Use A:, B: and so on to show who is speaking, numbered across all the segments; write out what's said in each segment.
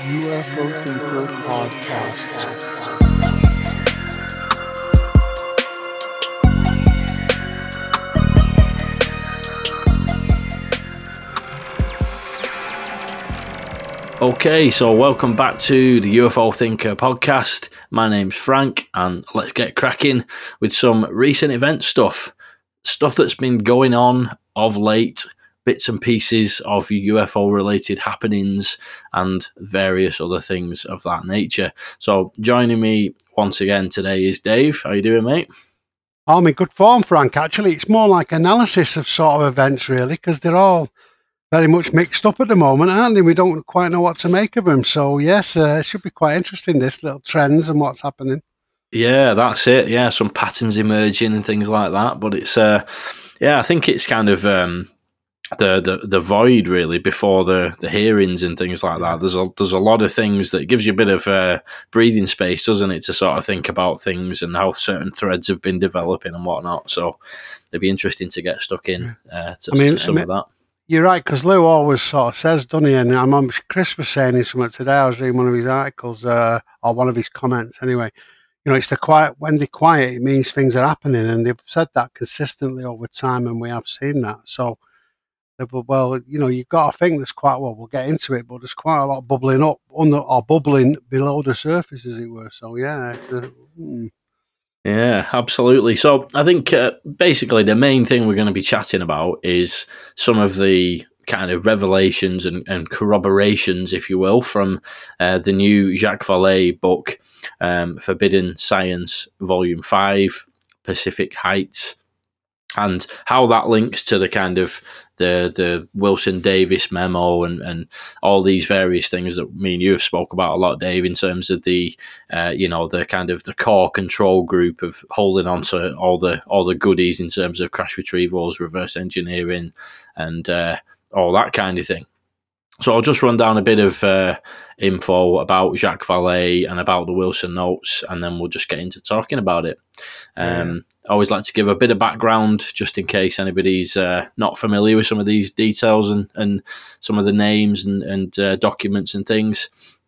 A: UFO Thinker Podcast.
B: Okay, so welcome back to the UFO Thinker podcast. My name's Frank, and let's get cracking with some recent event stuff. Stuff that's been going on of late, bits and pieces of UFO related happenings, and various other things of that nature. So, joining me once again today is Dave. How you doing, mate?
C: I'm in good form, Frank. Actually, it's more like analysis of sort of events, really, because they're all very much mixed up at the moment, aren't they? We don't quite know what to make of them. So, yes, uh, it should be quite interesting, this little trends and what's happening.
B: Yeah, that's it. Yeah, some patterns emerging and things like that. But it's, uh, yeah, I think it's kind of um, the, the the void really before the the hearings and things like that. There's a there's a lot of things that gives you a bit of uh, breathing space, doesn't it, to sort of think about things and how certain threads have been developing and whatnot. So it'd be interesting to get stuck in uh, to,
C: I mean,
B: to some
C: I
B: of that.
C: You're right, because Lou always sort of says, doesn't he? And I'm, I'm- Chris was saying in something today. I was reading one of his articles, uh, or one of his comments anyway. You know, it's the quiet, when they're quiet, it means things are happening. And they've said that consistently over time, and we have seen that. So, well, you know, you've got to think that's quite, well, we'll get into it, but there's quite a lot bubbling up under, or bubbling below the surface, as it were. So, yeah, a, hmm.
B: Yeah, absolutely. So I think uh, basically the main thing we're going to be chatting about is some of the kind of revelations and, and corroborations, if you will, from uh, the new Jacques Vallée book, um, Forbidden Science, Volume 5, Pacific Heights, and how that links to the kind of the the Wilson Davis memo and, and all these various things that me and you have spoke about a lot, Dave, in terms of the uh, you know the kind of the core control group of holding on to all the all the goodies in terms of crash retrievals, reverse engineering, and uh, all that kind of thing. So I'll just run down a bit of uh, info about Jacques Vallée and about the Wilson notes, and then we'll just get into talking about it. Um, I always like to give a bit of background just in case anybody's uh, not familiar with some of these details and, and some of the names and, and uh, documents and things.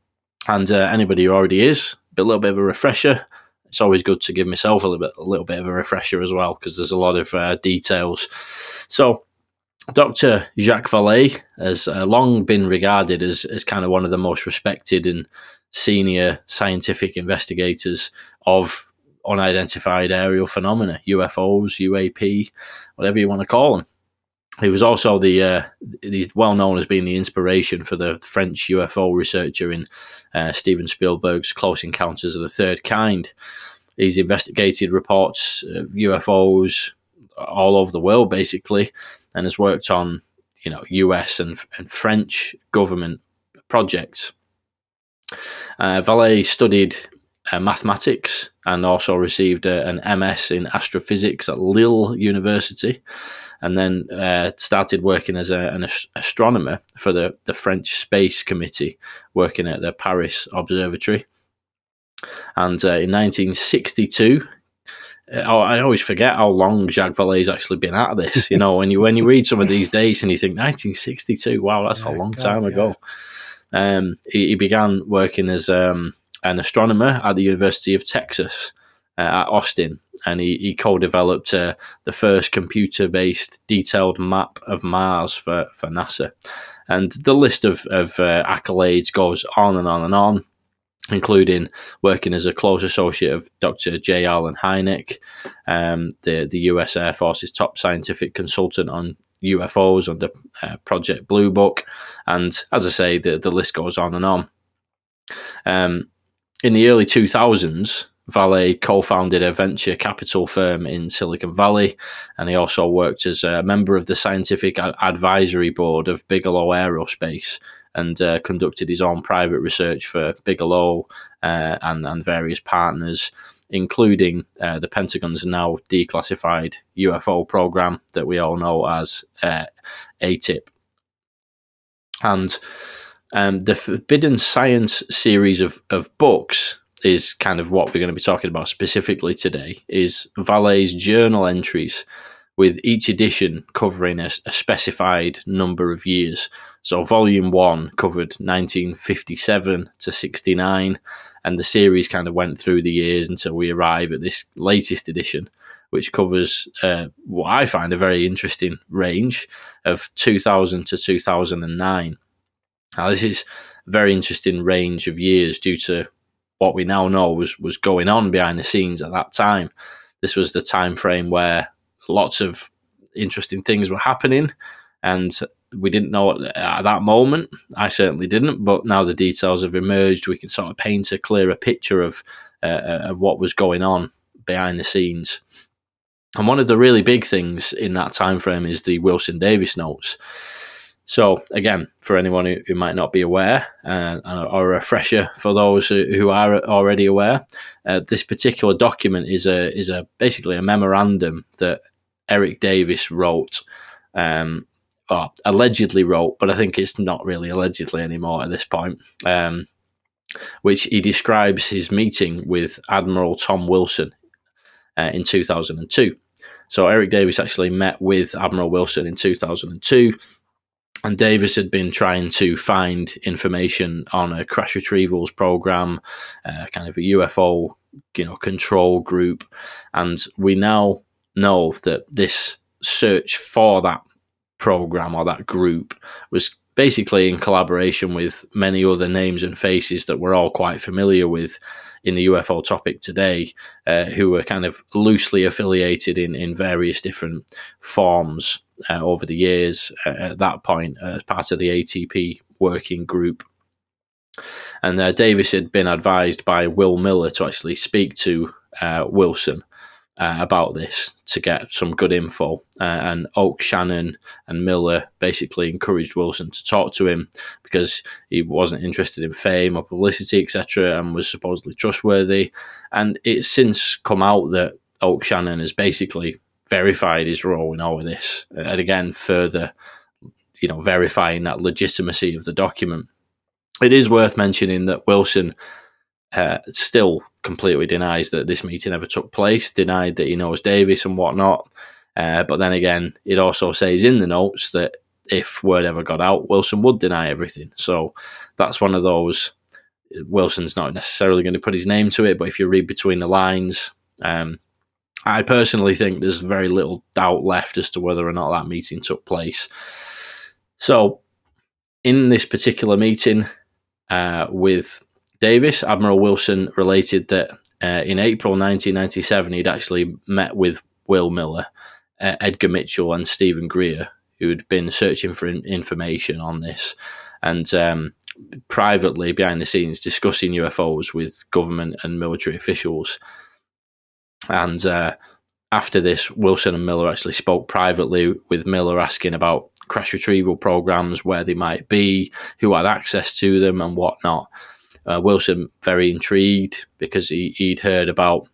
B: And uh, anybody who already is, a little bit of a refresher. It's always good to give myself a little bit, a little bit of a refresher as well because there's a lot of uh, details. So, Dr. Jacques Vallée has uh, long been regarded as, as kind of one of the most respected and senior scientific investigators of unidentified aerial phenomena, UFOs, UAP, whatever you want to call them. He was also the uh, he's well known as being the inspiration for the French UFO researcher in uh, Steven Spielberg's Close Encounters of the Third Kind. He's investigated reports of UFOs all over the world, basically, and has worked on you know US and, and French government projects. Uh, Vallée studied uh, mathematics and also received a, an MS in astrophysics at Lille University, and then uh, started working as a, an ast- astronomer for the, the French Space Committee, working at the Paris Observatory. And uh, in 1962, uh, I always forget how long Jacques Vallée's actually been at this. You know, when you when you read some of these dates and you think 1962, wow, that's a long
C: God,
B: time
C: yeah.
B: ago. Um, he, he began working as um, an astronomer at the University of Texas uh, at Austin, and he, he co-developed uh, the first computer-based detailed map of Mars for, for NASA. And the list of, of uh, accolades goes on and on and on, including working as a close associate of Dr. J. Allen Hynek, um, the, the US Air Force's top scientific consultant on UFOs under uh, Project Blue Book. And as I say, the, the list goes on and on. Um, in the early 2000s, Vallée co founded a venture capital firm in Silicon Valley, and he also worked as a member of the scientific advisory board of Bigelow Aerospace and uh, conducted his own private research for Bigelow uh, and, and various partners, including uh, the Pentagon's now declassified UFO program that we all know as uh, AATIP. And um, the Forbidden Science series of, of books is kind of what we're going to be talking about specifically today is Vallée's journal entries with each edition covering a, a specified number of years. So, volume one covered 1957 to 69, and the series kind of went through the years until we arrive at this latest edition, which covers uh, what I find a very interesting range of 2000 to 2009. Now, this is a very interesting range of years due to what we now know was was going on behind the scenes at that time. This was the time frame where lots of interesting things were happening, and we didn't know at that moment. I certainly didn't, but now the details have emerged. We can sort of paint a clearer picture of uh, uh of what was going on behind the scenes. And one of the really big things in that time frame is the Wilson Davis notes. So, again, for anyone who, who might not be aware, uh, or a refresher for those who, are already aware, uh, this particular document is a is a basically a memorandum that Eric Davis wrote, um, allegedly wrote, but I think it's not really allegedly anymore at this point. Um, which he describes his meeting with Admiral Tom Wilson uh, in 2002. So Eric Davis actually met with Admiral Wilson in 2002 and Davis had been trying to find information on a crash retrievals program, uh, kind of a UFO, you know, control group, and we now know that this search for that program or that group was basically in collaboration with many other names and faces that we're all quite familiar with in the UFO topic today, uh, who were kind of loosely affiliated in, in various different forms uh, over the years uh, at that point as part of the ATP working group. And uh, Davis had been advised by Will Miller to actually speak to uh, Wilson uh, about this to get some good info. Uh, and Oak, Shannon, and Miller basically encouraged Wilson to talk to him because he wasn't interested in fame or publicity, etc., and was supposedly trustworthy. And it's since come out that Oak Shannon has basically verified his role in all of this, and again, further, you know, verifying that legitimacy of the document. It is worth mentioning that Wilson uh, still completely denies that this meeting ever took place, denied that he knows Davis and whatnot. Uh, but then again, it also says in the notes that if word ever got out, Wilson would deny everything. So that's one of those. Wilson's not necessarily going to put his name to it, but if you read between the lines, um, I personally think there's very little doubt left as to whether or not that meeting took place. So, in this particular meeting uh, with Davis, Admiral Wilson related that uh, in April 1997 he'd actually met with Will Miller, uh, Edgar Mitchell, and Stephen Greer, who had been searching for information on this, and um, privately behind the scenes discussing UFOs with government and military officials. And uh, after this, Wilson and Miller actually spoke privately with Miller asking about crash retrieval programs, where they might be, who had access to them, and whatnot. Uh, Wilson very intrigued because he, he'd heard about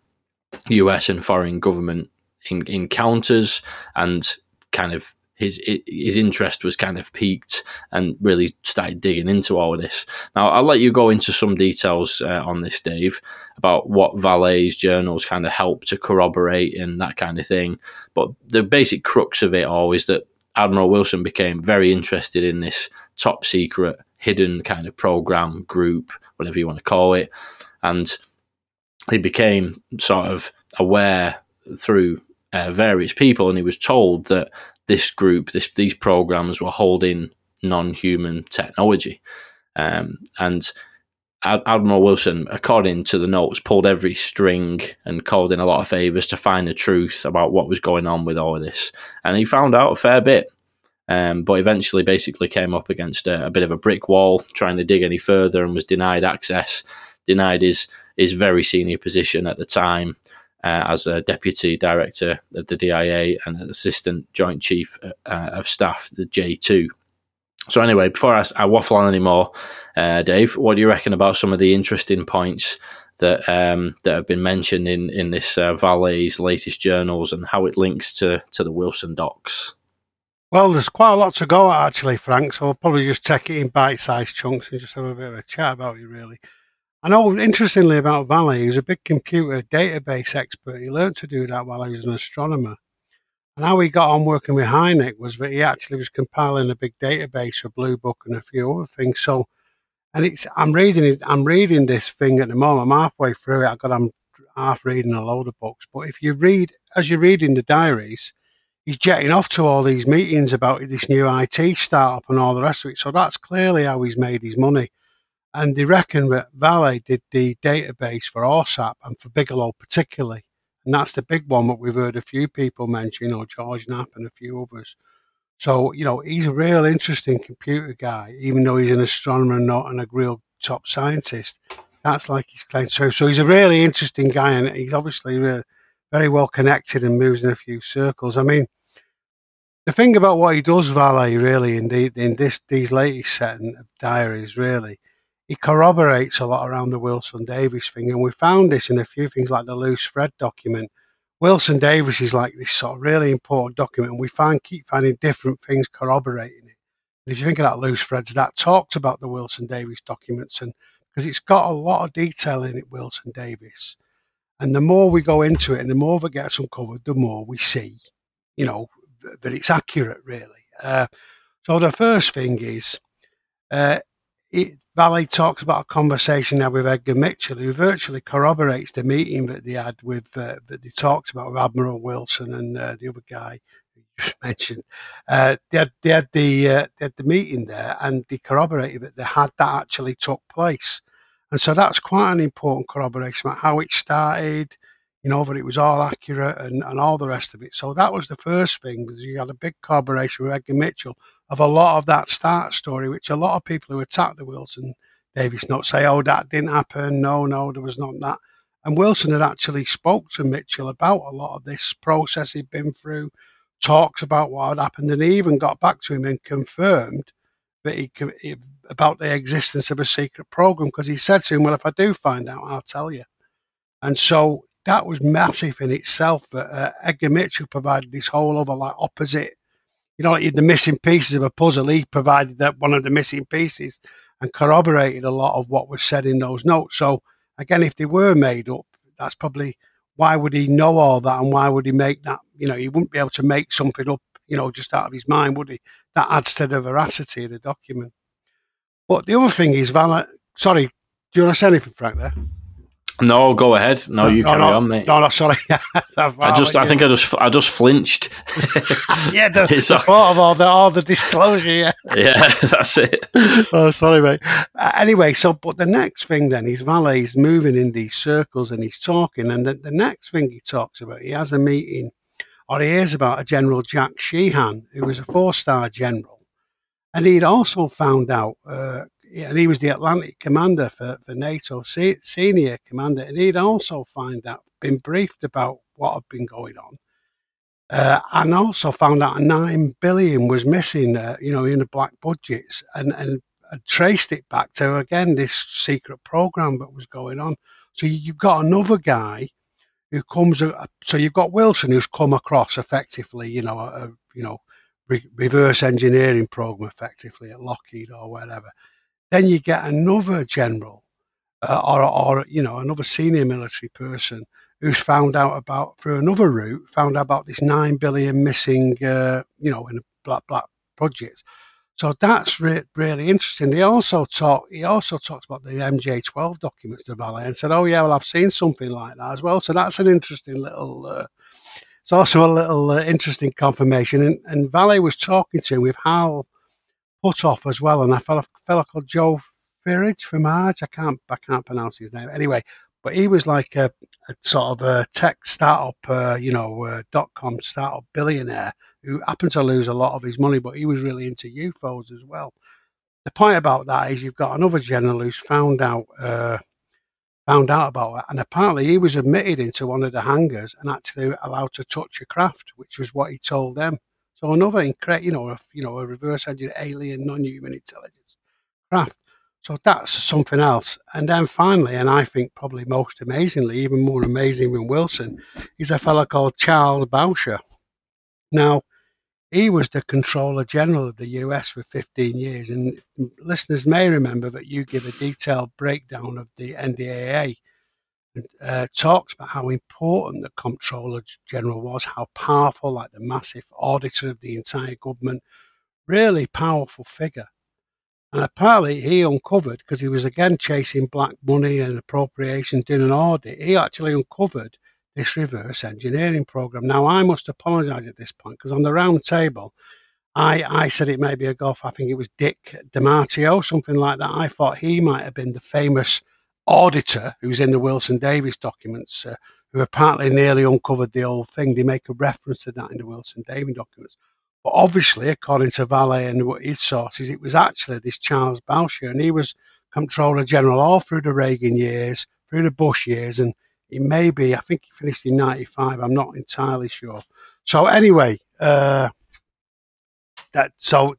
B: US and foreign government in, encounters and kind of his his interest was kind of peaked and really started digging into all of this. Now, I'll let you go into some details uh, on this, Dave, about what Valet's journals kind of help to corroborate and that kind of thing. But the basic crux of it all is that Admiral Wilson became very interested in this top secret, hidden kind of program group whatever you want to call it. And he became sort of aware through uh, various people, and he was told that this group, this these programs were holding non-human technology, um, and Admiral Wilson, according to the notes, pulled every string and called in a lot of favors to find the truth about what was going on with all of this, and he found out a fair bit. Um, but eventually, basically, came up against a, a, bit of a brick wall trying to dig any further and was denied access, denied his his very senior position at the time uh, as a deputy director of the DIA and assistant joint chief uh, of staff, the J2. So anyway, before I, I waffle on anymore, uh, Dave, what do you reckon about some of the interesting points that um, that have been mentioned in in this uh, Vallee's latest journals and how it links to to the Wilson docs?
C: Well, there's quite a lot to go at actually, Frank. So I'll probably just take it in bite-sized chunks and just have a bit of a chat about it. Really, I know. Interestingly, about Vallee, he was a big computer database expert. He learned to do that while he was an astronomer. And how he got on working with Hynek was that he actually was compiling a big database for Blue Book and a few other things. So, and it's I'm reading it. I'm reading this thing at the moment. I'm halfway through it. I've got I'm half reading a load of books. But if you read as you're reading the diaries, he's jetting off to all these meetings about this new IT startup and all the rest of it. So that's clearly how he's made his money. And they reckon that Vallée did the database for AAWSAP and for Bigelow particularly. And that's the big one that we've heard a few people mention, know, George Knapp and a few others. So, you know, he's a real interesting computer guy, even though he's an astronomer and not and a real top scientist. That's like his claim. So, so he's a really interesting guy and he's obviously really, very well connected and moves in a few circles. I mean, the thing about what he does, Vallée, really, in, the, in this these latest setting of diaries, really, he corroborates a lot around the Wilson Davis thing. And we found this in a few things like the loose thread document. Wilson Davis is like this sort of really important document, and we find keep finding different things corroborating it. And if you think of that loose threads, that talks about the Wilson Davis documents, and because it's got a lot of detail in it, Wilson Davis. And the more we go into it and the more that gets uncovered, the more we see, you know, that it's accurate, really. Uh, so the first thing is, uh, it, Vallée talks about a conversation now with Edgar Mitchell, who virtually corroborates the meeting that they had with uh, that they talked about with Admiral Wilson and uh, the other guy you just mentioned. Uh, they had they had the uh, they had the meeting there, and they corroborated that they had that actually took place. And so that's quite an important corroboration about how it started, you know, that it was all accurate and, and all the rest of it. So that was the first thing, because you had a big corroboration with Edgar Mitchell of a lot of that start story, which a lot of people who attacked the Wilson Davis note say, oh, that didn't happen. No, no, there was not that. And Wilson had actually spoke to Mitchell about a lot of this process he'd been through, talks about what had happened, and he even got back to him and confirmed that he, about the existence of a secret program because he said to him, "Well, if I do find out, I'll tell you." And so that was massive in itself. That uh, Edgar Mitchell provided this whole other like opposite, you know, like the missing pieces of a puzzle. He provided that one of the missing pieces and corroborated a lot of what was said in those notes. So again, if they were made up, that's probably why would he know all that and why would he make that? You know, he wouldn't be able to make something up, you know, just out of his mind, would he? That adds to the veracity of the document. But the other thing is, Val, sorry, do you want to say anything, Frank, there?
B: No, go ahead. No, you
C: no,
B: carry
C: no,
B: on, mate.
C: No, no, sorry.
B: I just, I think I just, I just flinched.
C: yeah, the,
B: It's
C: the thought of all the all the disclosure. Yeah.
B: yeah, that's it.
C: oh, sorry, mate. Uh, anyway, so but the next thing then is Vallée's moving in these circles and he's talking, and the, the next thing he talks about, he has a meeting, or he hears about a General Jack Sheehan, who was a four-star general, and he'd also found out, uh, and he was the Atlantic commander for, for NATO, se- senior commander, and he'd also find out, been briefed about what had been going on. Uh, and also found out nine billion was missing, uh, you know, in the black budgets, and and traced it back to again this secret program that was going on. So you- you've got another guy who comes. uh, So you've got Wilson who's come across effectively, you know, a you know re- reverse engineering program effectively at Lockheed or whatever. Then you get another general uh, or or you know another senior military person who's found out about through another route found out about this nine billion missing, uh, you know, in a black black projects. So that's re- really interesting. He also talk. He also talks about the MJ12 documents to Vallée and said, "Oh yeah, well I've seen something like that as well." So that's an interesting little. Uh, it's also a little uh, interesting confirmation. And, and Vallée was talking to him with Hal Puthoff as well, and a fella called Joe Firmage from Arch. I can't I can't pronounce his name anyway. But he was like a, a sort of a tech startup, uh, you know, uh, dot com startup billionaire who happened to lose a lot of his money, but he was really into UFOs as well. The point about that is you've got another general who's found out uh, found out about it, and apparently he was admitted into one of the hangars and actually allowed to touch a craft, which was what he told them. So another incredible, you know, a, you know, a reverse engineer alien non-human intelligence craft. So that's something else. And then finally, and I think probably most amazingly, even more amazing than Wilson, is a fellow called Charles Bowsher. Now, he was the Comptroller General of the US for 15 years. And listeners may remember that you give a detailed breakdown of the NDAA. uh, talks about how important the Comptroller General was, how powerful, like the massive auditor of the entire government, really powerful figure. And apparently, he uncovered because he was again chasing black money and appropriation, doing an audit. He actually uncovered this reverse engineering program. Now, I must apologise at this point because on the round table, I, I said it may be a golf. I think it was Dick DiMatteo, something like that. I thought he might have been the famous auditor who's in the Wilson Davis documents, uh, who apparently nearly uncovered the whole thing. They make a reference to that in the Wilson Davis documents. But obviously, according to Vallée and his sources, it was actually this Charles Bowsher, and he was Comptroller General all through the Reagan years, through the Bush years, and he may be, I think he finished in 95, I'm not entirely sure. So, anyway, uh, that so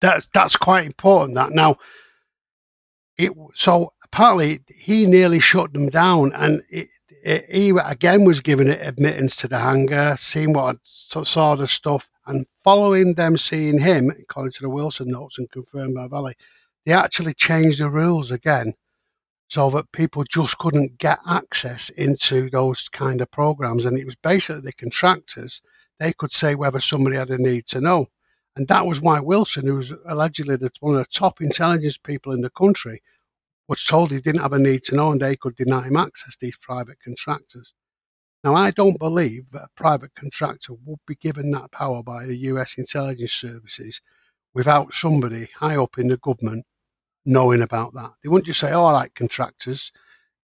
C: that's that's quite important. That now, it so apparently he nearly shut them down, and it, it, he again was given it admittance to the hangar, seeing what sort of stuff, and following them seeing him, according to the Wilson notes and confirmed by Vallée, they actually changed the rules again so that people just couldn't get access into those kind of programs. And it was basically the contractors, they could say whether somebody had a need to know. And that was why Wilson, who was allegedly one of the top intelligence people in the country, was told he didn't have a need to know and they could deny him access, to these private contractors. Now, I don't believe that a private contractor would be given that power by the US intelligence services without somebody high up in the government knowing about that. They wouldn't just say, oh, all right, contractors,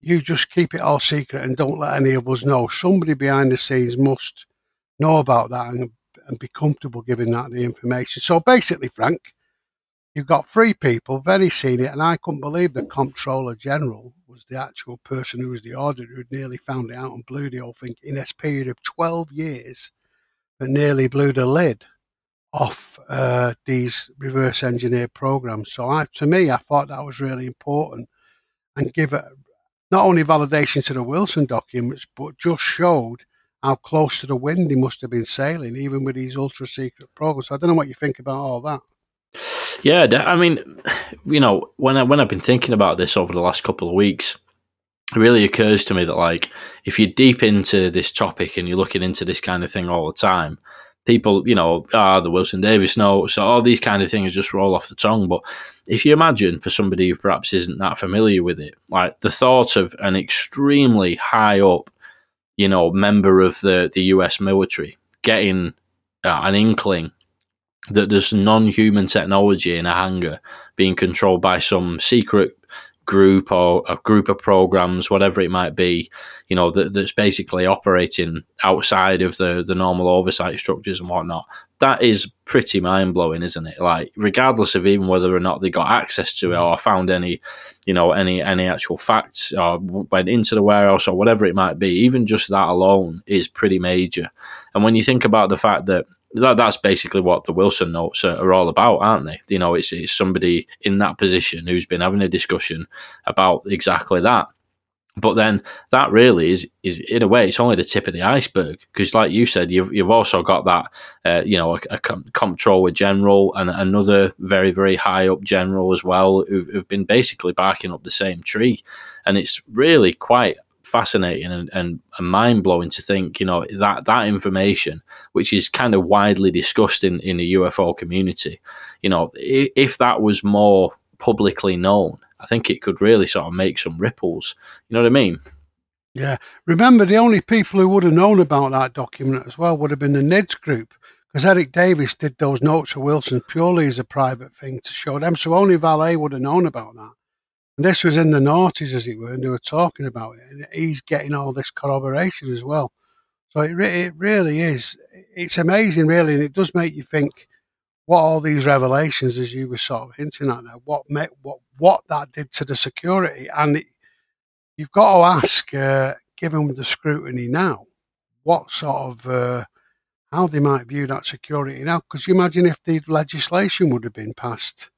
C: you just keep it all secret and don't let any of us know. Somebody behind the scenes must know about that and, and be comfortable giving that the information. So basically, Frank, You've got three people, very senior, and I couldn't believe the Comptroller General was the actual person who was the auditor who nearly found it out and blew the whole thing in this period of 12 years, that nearly blew the lid off uh, these reverse engineered programs. So I, to me, I thought that was really important and give it not only validation to the Wilson documents, but just showed how close to the wind he must have been sailing, even with these ultra secret programs. So I don't know what you think about all that.
B: Yeah, I mean, you know, when I when I've been thinking about this over the last couple of weeks, it really occurs to me that like if you're deep into this topic and you're looking into this kind of thing all the time, people, you know, ah, the Wilson Davis notes, so all these kind of things just roll off the tongue. But if you imagine for somebody who perhaps isn't that familiar with it, like the thought of an extremely high up, you know, member of the the U.S. military getting uh, an inkling that there's non-human technology in a hangar being controlled by some secret group or a group of programs, whatever it might be, you know, that, that's basically operating outside of the, the normal oversight structures and whatnot. That is pretty mind blowing, isn't it? Like, regardless of even whether or not they got access to it mm. or found any, you know, any any actual facts or went into the warehouse or whatever it might be, even just that alone is pretty major. And when you think about the fact that that, that's basically what the Wilson notes are, are, all about, aren't they? You know, it's, it's somebody in that position who's been having a discussion about exactly that. But then that really is, is in a way, it's only the tip of the iceberg because, like you said, you've, you've also got that, uh, you know, a, a comptroller general and another very, very high up general as well who've, who've been basically barking up the same tree. And it's really quite fascinating and, and, and mind blowing to think, you know, that that information, which is kind of widely discussed in, in the UFO community, you know, if, if that was more publicly known, I think it could really sort of make some ripples. You know what I mean?
C: Yeah. Remember, the only people who would have known about that document as well would have been the NIDS group, because Eric Davis did those notes for Wilson purely as a private thing to show them. So only Vallée would have known about that. And this was in the noughties, as it were, and they were talking about it. And he's getting all this corroboration as well. So it, re- it really is. It's amazing, really, and it does make you think what all these revelations, as you were sort of hinting at there, what met, what what that did to the security, and it, you've got to ask, uh, given the scrutiny now, what sort of uh, how they might view that security now. Because you imagine if the legislation would have been passed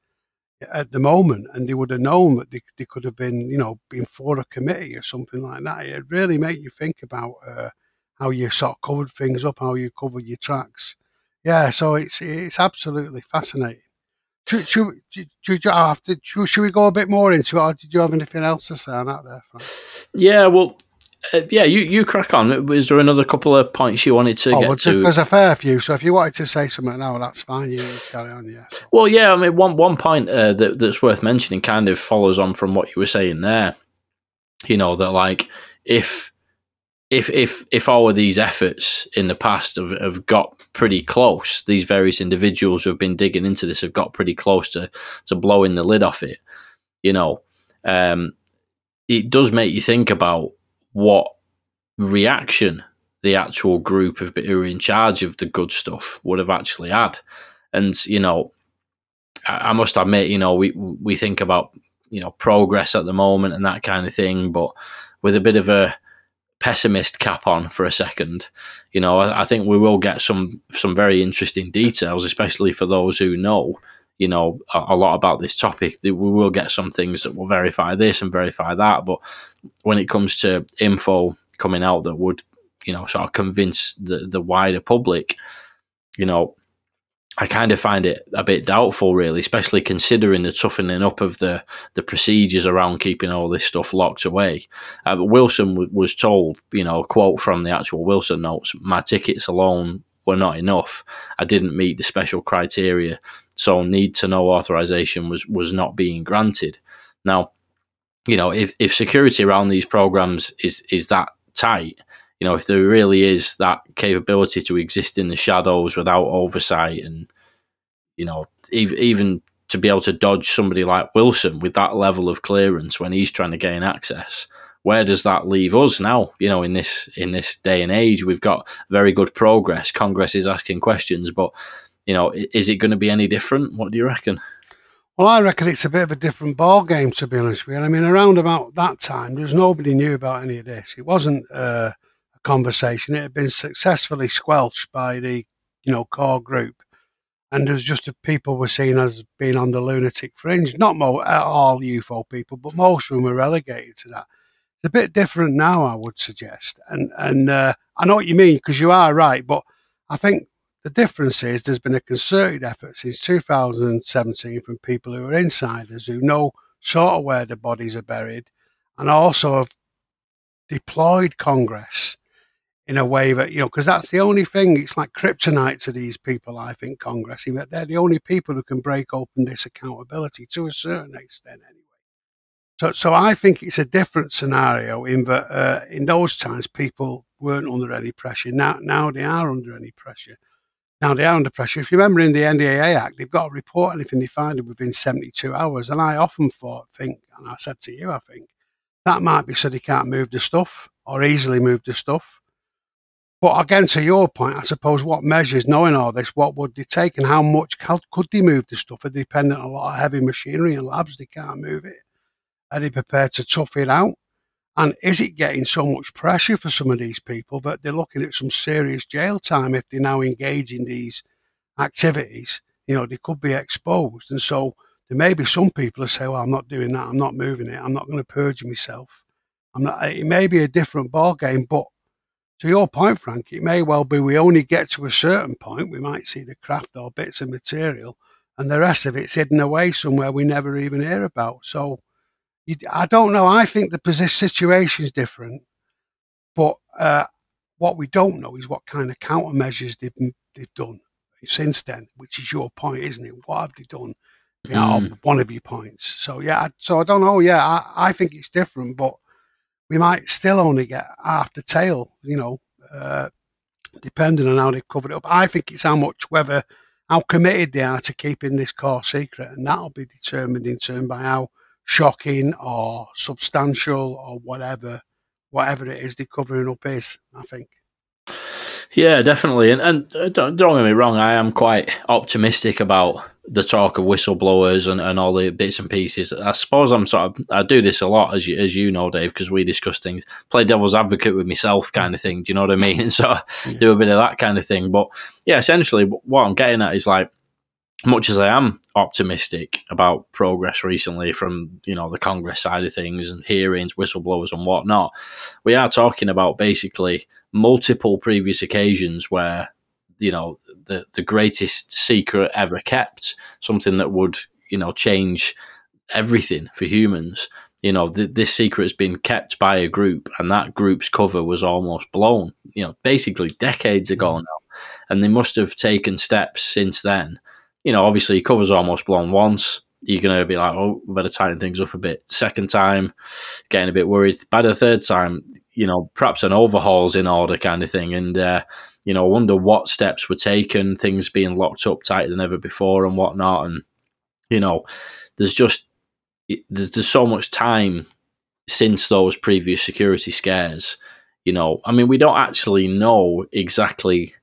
C: at the moment, and they would have known that they, they could have been, you know, been for a committee or something like that. It really make you think about uh, how you sort of covered things up, how you covered your tracks. Yeah, so it's it's absolutely fascinating. Should, should, should, should, should we go a bit more into it, or did you have anything else to say on that there? Frank?
B: Yeah, well, uh, yeah, you, you crack on. Was there another couple of points you wanted to
C: Oh,
B: get
C: well,
B: to?
C: there's a fair few. So if you wanted to say something now, that's fine. You carry on. Yeah.
B: Well, yeah, I mean, one one point uh, that that's worth mentioning kind of follows on from what you were saying there. You know that like if if if if all of these efforts in the past have, have got pretty close, these various individuals who have been digging into this have got pretty close to to blowing the lid off it. You know, um, it does make you think about what reaction the actual group of who are in charge of the good stuff would have actually had. And you know, I, I must admit, you know, we we think about you know progress at the moment and that kind of thing, but with a bit of a pessimist cap on for a second, you know, I, I think we will get some some very interesting details, especially for those who know. You know a, a lot about this topic. We will get some things that will verify this and verify that. But when it comes to info coming out that would, you know, sort of convince the the wider public, you know, I kind of find it a bit doubtful, really, especially considering the toughening up of the the procedures around keeping all this stuff locked away. Uh, but Wilson w- was told, you know, a quote from the actual Wilson notes: "My tickets alone were not enough. I didn't meet the special criteria, so need to know authorization was was not being granted." Now, you know, if if security around these programs is is that tight, you know, if there really is that capability to exist in the shadows without oversight and, you know, even, even to be able to dodge somebody like Wilson with that level of clearance when he's trying to gain access, where does that leave us now? You know, in this in this day and age, we've got very good progress. Congress is asking questions, but you know, is it going to be any different? What do you reckon?
C: Well, I reckon it's a bit of a different ball game, to be honest with you. I mean, around about that time, there's nobody knew about any of this. It wasn't uh, a conversation. It had been successfully squelched by the, you know, core group, and there was just a, people were seen as being on the lunatic fringe. Not mo- all UFO people, but most of them were relegated to that. It's a bit different now, I would suggest, and and uh, I know what you mean because you are right, but I think the difference is there's been a concerted effort since 2017 from people who are insiders who know sort of where the bodies are buried and also have deployed Congress in a way that, you know, because that's the only thing, it's like kryptonite to these people, I think, Congress, in that they're the only people who can break open this accountability to a certain extent anyway. So, so I think it's a different scenario in that uh, in those times people weren't under any pressure. Now, now they are under any pressure. Now they are under pressure. If you remember in the NDAA Act, they've got to report anything they find within 72 hours. And I often thought, think, and I said to you, I think, that might be so they can't move the stuff or easily move the stuff. But again, to your point, I suppose what measures, knowing all this, what would they take and how much could they move the stuff? Are they dependent on a lot of heavy machinery and labs? They can't move it. Are they prepared to tough it out? And is it getting so much pressure for some of these people that they're looking at some serious jail time if they now engage in these activities? You know, they could be exposed. And so there may be some people who say, well, I'm not doing that. I'm not moving it. I'm not going to purge myself. I'm not, it may be a different ball game, but to your point, Frank, it may well be we only get to a certain point. We might see the craft or bits of material, and the rest of it's hidden away somewhere we never even hear about. So you, I don't know. I think the position situation is different, but uh, what we don't know is what kind of countermeasures they've, they've done since then, which is your point, isn't it? What have they done? You know,
B: Mm.
C: one of your points. So yeah, I- so I don't know. Yeah, I, I think it's different, but we might still only get half the tail. You know, uh, depending on how they've covered it up. I think it's how much whether how committed they are to keeping this core secret, and that'll be determined in turn by how shocking or substantial or whatever whatever it is they're covering up is. I think.
B: Yeah, definitely. And, and uh, don't, don't get me wrong, I am quite optimistic about the talk of whistleblowers and, and all the bits and pieces. I suppose I'm sort of, I do this a lot, as you, as you know, Dave, because we discuss things, play devil's advocate with myself kind of thing. Do you know what I mean? And so
C: Yeah.
B: do a bit of that kind of thing. But yeah, essentially, what I'm getting at is like, much as I am optimistic about progress recently from you know the Congress side of things and hearings, whistleblowers and whatnot, we are talking about basically multiple previous occasions where you know the, the greatest secret ever kept, something that would, you know, change everything for humans. You know, th- this secret has been kept by a group, and that group's cover was almost blown, you know, basically decades ago mm. now. And they must have taken steps since then. You know, obviously, cover's almost blown once you're going to be like, oh, we better tighten things up a bit. Second time, getting a bit worried. By the third time, you know, perhaps an overhaul's in order kind of thing. And, uh, you know, wonder what steps were taken, things being locked up tighter than ever before and whatnot. And, you know, there's just, there's, there's so much time since those previous security scares. You know, I mean, we don't actually know exactly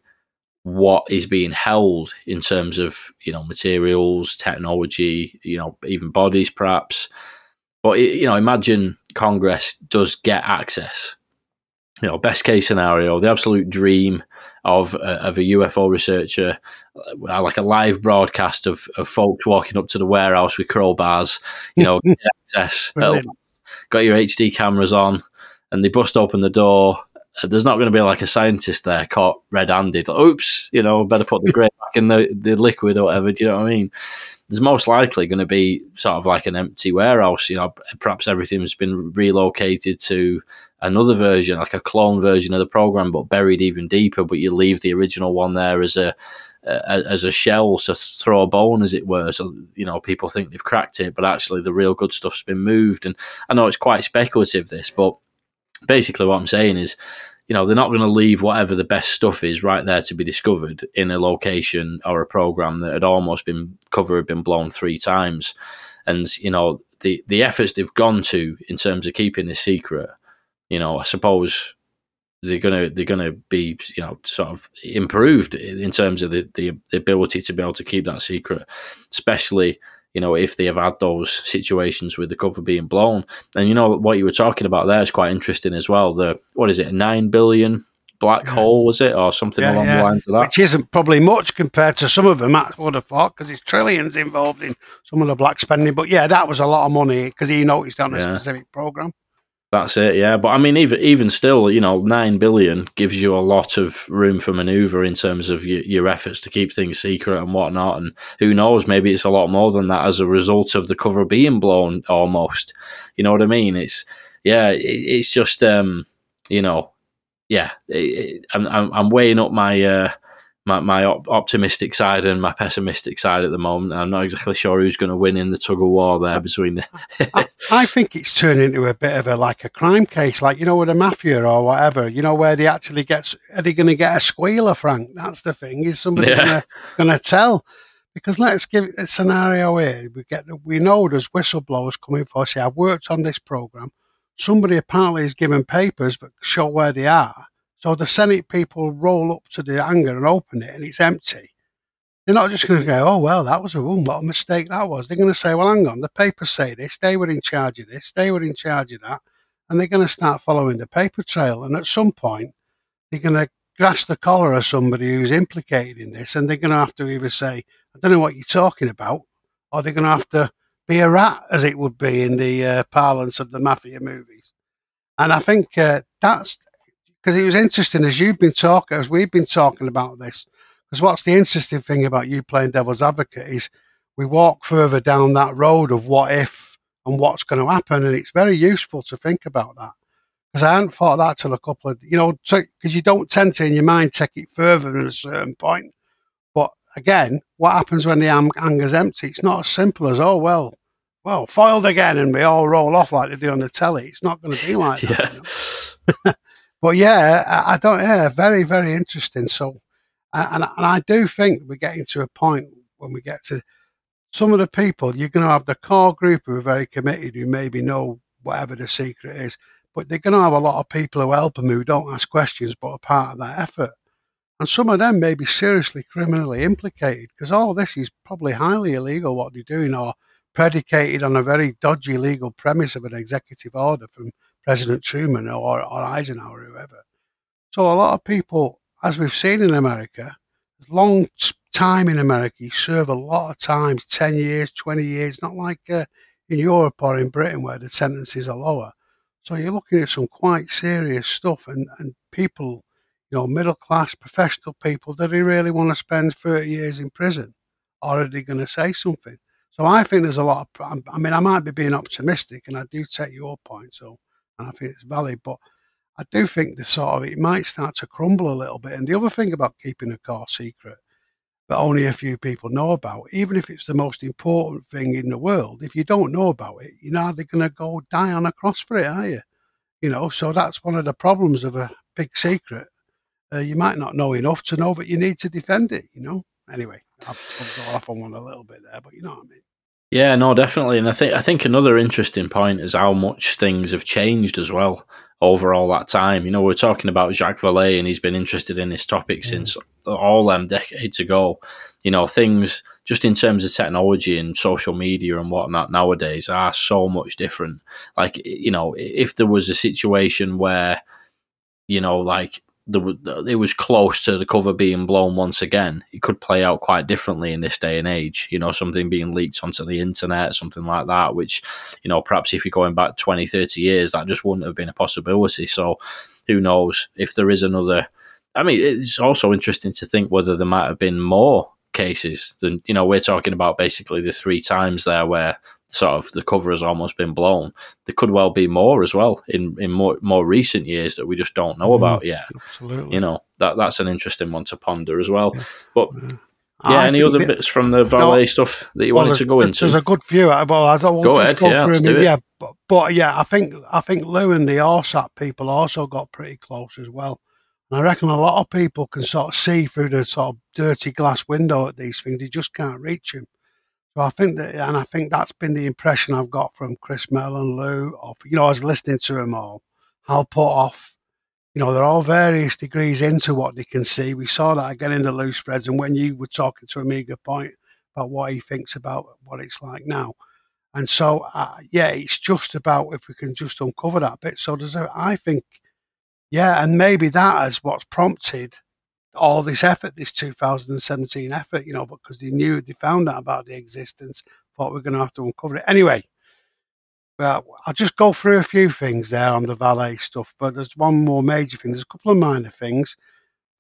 B: what is being held in terms of you know materials, technology, you know even bodies perhaps. But you know, imagine Congress does get access. You know, best case scenario, the absolute dream of uh, of a UFO researcher, uh, like a live broadcast of, of folks walking up to the warehouse with crowbars. You know, access, got your HD cameras on, and they bust open the door there's not going to be like a scientist there caught red-handed. Like, Oops, you know, better put the grate back in the, the liquid or whatever. Do you know what I mean? There's most likely going to be sort of like an empty warehouse. You know, perhaps everything's been relocated to another version, like a clone version of the program, but buried even deeper. But you leave the original one there as a as a shell to throw a bone, as it were. So you know, people think they've cracked it, but actually the real good stuff's been moved. And I know it's quite speculative, this, but basically what I'm saying is, you know, they're not going to leave whatever the best stuff is right there to be discovered in a location or a program that had almost been cover had been blown three times, and you know the the efforts they've gone to in terms of keeping this secret, you know, I suppose they're gonna they're gonna be you know sort of improved in terms of the, the, the ability to be able to keep that secret, especially you know, if they have had those situations with the cover being blown. And you know what you were talking about there is quite interesting as well. The what is it, nine billion black hole was it, or something yeah, along yeah. the lines of that?
C: Which isn't probably much compared to some of them. I would have thought because there's trillions involved in some of the black spending. But yeah, that was a lot of money because he noticed on a yeah. specific program.
B: That's it, yeah. But I mean, even even still, you know, nine billion gives you a lot of room for manoeuvre in terms of your, your efforts to keep things secret and whatnot. And who knows, maybe it's a lot more than that as a result of the cover being blown. Almost, you know what I mean? It's yeah, it, it's just um, you know, yeah. It, it, I'm, I'm weighing up my uh, my, my op- optimistic side and my pessimistic side at the moment. I'm not exactly sure who's going to win in the tug of war there between the.
C: I, I, think it's turned into a bit of a like a crime case, like you know, with a mafia or whatever. You know, where they actually get are they going to get a squealer, Frank? That's the thing. Is somebody yeah. going to tell? Because let's give a scenario here. We get we know there's whistleblowers coming for. Say, I've worked on this program. Somebody apparently is given papers, but show where they are so the Senate people roll up to the hangar and open it and it's empty. They're not just going to go, oh, well, that was a room. What a mistake that was. They're going to say, well, hang on, the papers say this. They were in charge of this. They were in charge of that. And they're going to start following the paper trail. And at some point, they're going to grasp the collar of somebody who's implicated in this. And they're going to have to either say, I don't know what you're talking about, or they're going to have to be a rat, as it would be in the uh, parlance of the mafia movies. And I think uh, that's because it was interesting as you've been talking, as we've been talking about this. Because what's the interesting thing about you playing devil's advocate is we walk further down that road of what if and what's going to happen, and it's very useful to think about that. Because I hadn't thought that till a couple of, you know, because you don't tend to in your mind take it further than a certain point. But again, what happens when the anger's empty? It's not as simple as, oh, well, well, foiled again, and we all roll off like they do on the telly. It's not going to be like that. You know? but yeah, I, don't. Yeah, very very interesting. So, and and I do think we're getting to a point when we get to some of the people. You're going to have the core group who are very committed, who maybe know whatever the secret is, but they're going to have a lot of people who help them who don't ask questions, but are part of that effort. And some of them may be seriously criminally implicated because all this is probably highly illegal what they're doing or predicated on a very dodgy legal premise of an executive order from President Truman or, or Eisenhower or whoever. So a lot of people, as we've seen in America, long time in America, you serve a lot of times, 10 years, 20 years, not like uh, in Europe or in Britain where the sentences are lower. So you're looking at some quite serious stuff and, and people, you know, middle class professional people, do they really want to spend 30 years in prison? Or are they going to say something? So I think there's a lot of, I mean, I might be being optimistic and I do take your point, so, I think it's valid, but I do think the sort of, it might start to crumble a little bit. And the other thing about keeping a car secret that only a few people know about, even if it's the most important thing in the world, if you don't know about it, you're not going to go die on a cross for it, are you? You know, so that's one of the problems of a big secret. Uh, you might not know enough to know that you need to defend it, you know? Anyway, I've gone off on one a little bit there, but you know what I mean.
B: Yeah, no, definitely, and I think I think another interesting point is how much things have changed as well over all that time. You know, we're talking about Jacques Vallée, and he's been interested in this topic mm. since all them decades ago. You know, things just in terms of technology and social media and whatnot nowadays are so much different. Like, you know, if there was a situation where, you know, like it was close to the cover being blown once again. It could play out quite differently in this day and age. You know, something being leaked onto the internet, something like that, which, you know, perhaps if you're going back 20, 30 years, that just wouldn't have been a possibility. So who knows if there is another. I mean, it's also interesting to think whether there might have been more cases than, you know, we're talking about basically the three times there where sort of the cover has almost been blown. There could well be more as well in, in more more recent years that we just don't know mm, about yet.
C: Absolutely.
B: You know, that that's an interesting one to ponder as well. But yeah, any other it, bits from the Vallée no,
C: stuff
B: that you well, wanted to go into?
C: There's a good few. Well, I don't want
B: go ahead, go yeah, through
C: yeah, but, but, yeah, I think I think Lou and the ORSAT people also got pretty close as well. And I reckon a lot of people can sort of see through the sort of dirty glass window at these things. You just can't reach them. So I think that, and I think that's been the impression I've got from Chris Mellon, Lou, of, you know, I was listening to them all, Hal Puthoff, you know, they're all various degrees into what they can see. We saw that again in the loose spreads, And when you were talking to Amiga Point about what he thinks about what it's like now. And so, uh, yeah, it's just about if we can just uncover that bit. So there's a, I think, yeah, and maybe that is what's prompted all this effort, this 2017 effort, you know, because they knew they found out about the existence, thought we are going to have to uncover it. Anyway, well, I'll just go through a few things there on the Vallée stuff, but there's one more major thing. There's a couple of minor things.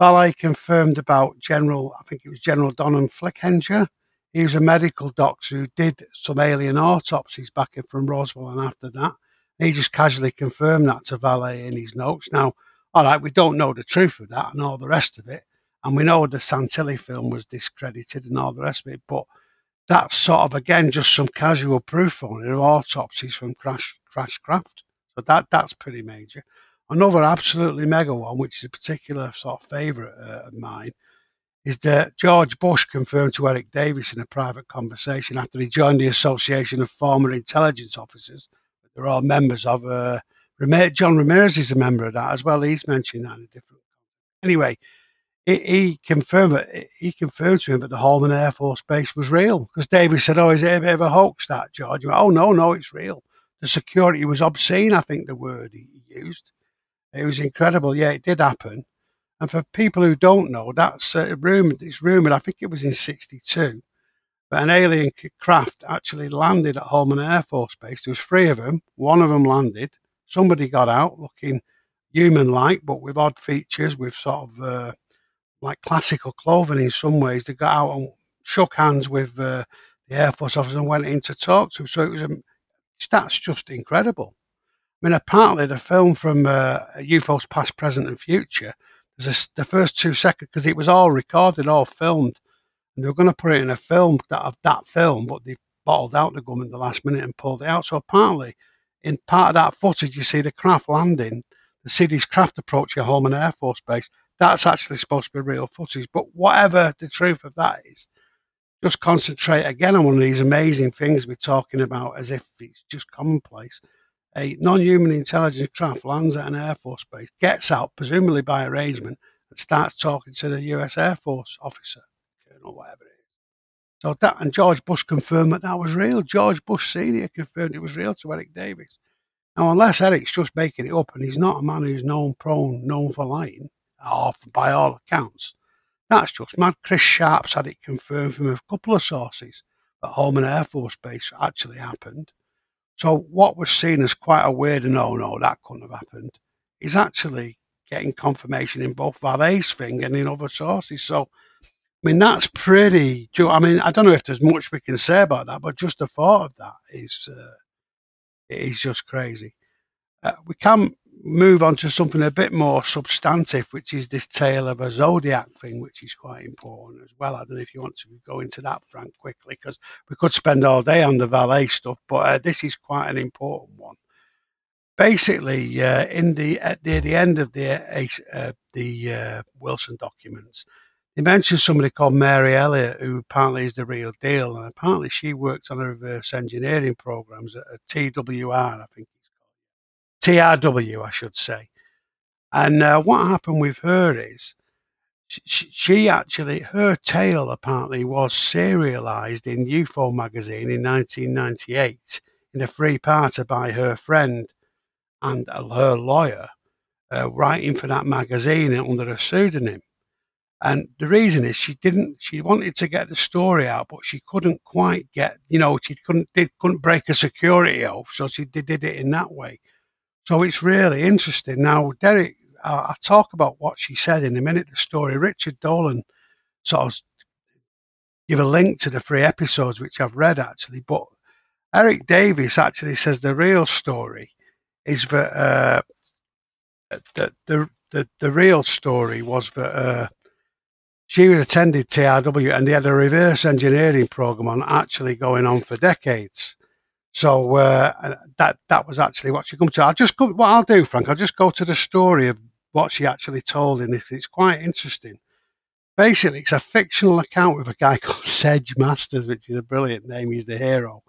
C: Vallée confirmed about General, I think it was General Donald Flickinger. He was a medical doctor who did some alien autopsies back in from Roswell and after that. He just casually confirmed that to Vallée in his notes. Now, all right, we don't know the truth of that and all the rest of it. And we know the Santilli film was discredited and all the rest of it. But that's sort of, again, just some casual proof on it of autopsies from crash, crash craft. So that that's pretty major. Another absolutely mega one, which is a particular sort of favourite uh, of mine, is that George Bush confirmed to Eric Davis in a private conversation after he joined the Association of Former Intelligence Officers, that they're all members of, uh, John Ramirez is a member of that as well. He's mentioned that in a different. Anyway, he, he confirmed it. He confirmed to him that the Holloman Air Force Base was real because David said, "Oh, is it a bit of a hoax?" That George, went, "Oh no, no, it's real." The security was obscene. I think the word he used. It was incredible. Yeah, it did happen. And for people who don't know, that's uh, rumored. It's rumored. I think it was in '62 that an alien craft actually landed at Holloman Air Force Base. There was three of them. One of them landed somebody got out looking human like, but with odd features, with sort of uh, like classical clothing in some ways. They got out and shook hands with uh, the Air Force officer and went in to talk to him. So it was a, that's just incredible. I mean, apparently the film from uh, UFOs Past, Present, and Future, there's the first two seconds because it was all recorded, all filmed, and they were going to put it in a film that of that film, but they bottled out the gum in the last minute and pulled it out. So apparently in part of that footage, you see the craft landing, the city's craft approaching Holloman Air Force Base. That's actually supposed to be real footage. But whatever the truth of that is, just concentrate again on one of these amazing things we're talking about as if it's just commonplace. A non human intelligence craft lands at an Air Force base, gets out, presumably by arrangement, and starts talking to the US Air Force officer, colonel, whatever it is. So that and George Bush confirmed that that was real. George Bush Senior confirmed it was real to Eric Davis. Now, unless Eric's just making it up, and he's not a man who's known prone, known for lying, or by all accounts, that's just mad. Chris Sharp's had it confirmed from a couple of sources that Holloman Air Force Base actually happened. So what was seen as quite a weird no, no, that couldn't have happened, is actually getting confirmation in both Vallée's thing and in other sources. So, I mean, that's pretty. I mean, I don't know if there's much we can say about that, but just the thought of that is uh, is just crazy. Uh, we can move on to something a bit more substantive, which is this tale of a zodiac thing, which is quite important as well. I don't know if you want to go into that, Frank, quickly, because we could spend all day on the Vallée stuff, but uh, this is quite an important one. Basically, uh, in the at the, the, end of the uh, the uh, Wilson documents, they mentioned somebody called Mary Elliott, who apparently is the real deal, and apparently she worked on a reverse engineering programs at, TWR, I think TRW, I should say. And uh, what happened with her is she, she, actually, her tale apparently was serialized in UFO magazine in 1998 in a free parter by her friend and her lawyer, uh, writing for that magazine under a pseudonym. And the reason is she didn't, she wanted to get the story out, but she couldn't quite get, you know, she couldn't, did, couldn't break a security oath. So she did, did it in that way. So it's really interesting. Now, Derek, I'll talk about what she said in a minute, the story. Richard Dolan sort of give a link to the three episodes, which I've read actually. But Eric Davis actually says the real story is that uh, the, the, the, the real story was that uh, she was attended TRW and they had a reverse engineering program on actually going on for decades. So uh, that that was actually what she come to. I'll just go, what I'll do, Frank. I'll just go to the story of what she actually told in this. It's quite interesting. Basically, it's a fictional account with a guy called Sedge Masters, which is a brilliant name. He's the hero,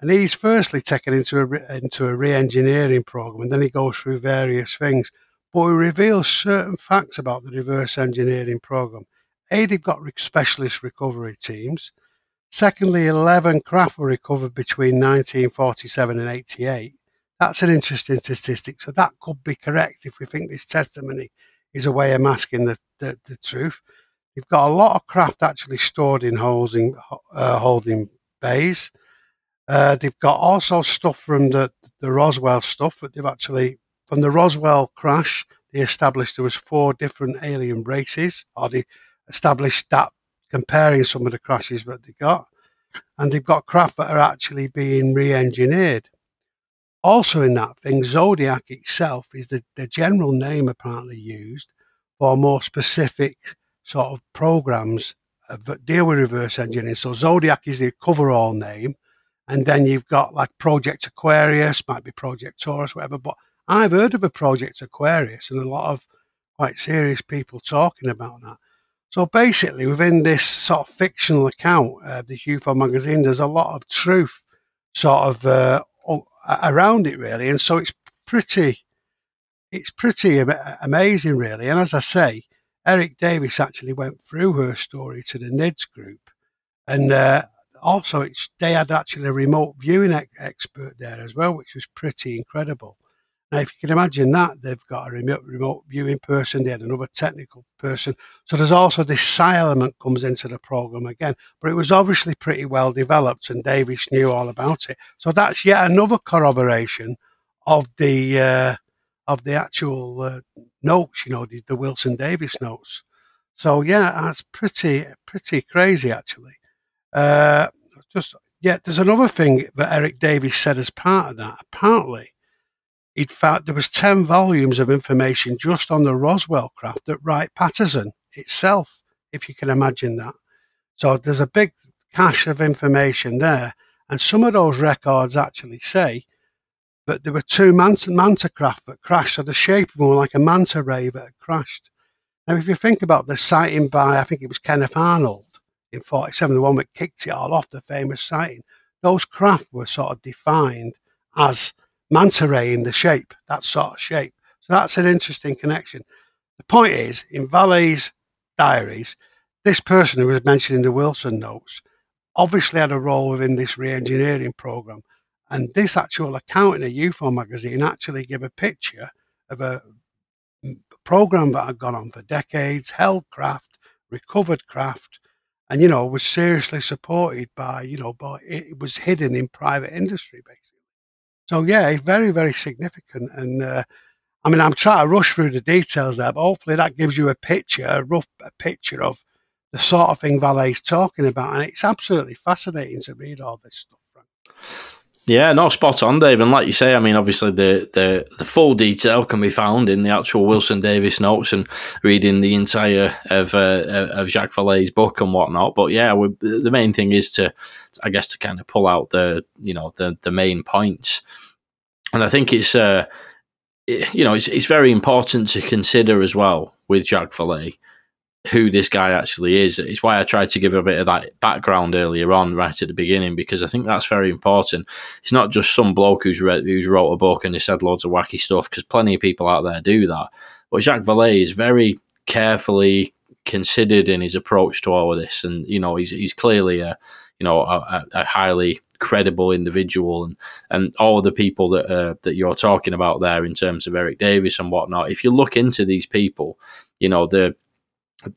C: and he's firstly taken into a into a re-engineering program, and then he goes through various things. But he reveals certain facts about the reverse engineering program. A, they've got specialist recovery teams. Secondly, 11 craft were recovered between 1947 and 88. That's an interesting statistic. So that could be correct if we think this testimony is a way of masking the, the, the truth. You've got a lot of craft actually stored in holding, uh, holding bays. Uh, they've got also stuff from the, the Roswell stuff that they've actually, from the Roswell crash, they established there was four different alien races, or they established that comparing some of the crashes that they got. And they've got craft that are actually being re engineered. Also, in that thing, Zodiac itself is the, the general name apparently used for more specific sort of programs uh, that deal with reverse engineering. So, Zodiac is the coverall name. And then you've got like Project Aquarius, might be Project Taurus, whatever. But I've heard of a Project Aquarius and a lot of quite serious people talking about that. So basically, within this sort of fictional account of the UFO magazine, there's a lot of truth sort of uh, around it, really. And so it's pretty, it's pretty amazing, really. And as I say, Eric Davis actually went through her story to the NIDS group, and uh, also they had actually a remote viewing expert there as well, which was pretty incredible. Now, if you can imagine that, they've got a remote, remote viewing person, they had another technical person. So there's also this psi element comes into the program again. But it was obviously pretty well developed, and Davis knew all about it. So that's yet another corroboration of the uh, of the actual uh, notes, you know, the, the Wilson Davis notes. So yeah, that's pretty pretty crazy actually. Uh, just yeah, there's another thing that Eric Davis said as part of that. Apparently, in fact, there was 10 volumes of information just on the Roswell craft at Wright-Patterson itself, if you can imagine that. So there's a big cache of information there. And some of those records actually say that there were two manta, manta craft that crashed, so the shape them like a manta ray that had crashed. Now, if you think about the sighting by, I think it was Kenneth Arnold in 47, the one that kicked it all off, the famous sighting, those craft were sort of defined as manta ray in the shape, that sort of shape. So that's an interesting connection. The point is, in Vallée's diaries, this person who was mentioned in the Wilson notes obviously had a role within this re-engineering program. And this actual account in a UFO magazine actually gave a picture of a program that had gone on for decades, held craft, recovered craft, and you know was seriously supported by you know, by it was hidden in private industry basically. So yeah, very very significant, and uh, I mean, I'm trying to rush through the details there, but hopefully that gives you a picture, a rough picture of the sort of thing Vallée's talking about. And it's absolutely fascinating to read all this stuff.
B: Yeah, no, spot on, Dave. And like you say, I mean, obviously the, the, the full detail can be found in the actual Wilson Davis notes and reading the entire of uh, of Jacques Vallée's book and whatnot. But yeah, we, the main thing is to, I guess, to kind of pull out the you know the the main points. And I think it's uh, you know it's it's very important to consider as well with Jacques Vallée who this guy actually is. It's why I tried to give a bit of that background earlier on, right at the beginning, because I think that's very important. It's not just some bloke who's read, who's wrote a book and he said loads of wacky stuff, because plenty of people out there do that. But Jacques Vallée is very carefully considered in his approach to all of this, and you know he's he's clearly a you know a, a highly credible individual, and and all the people that uh, that you're talking about there in terms of Eric Davis and whatnot. If you look into these people, you know the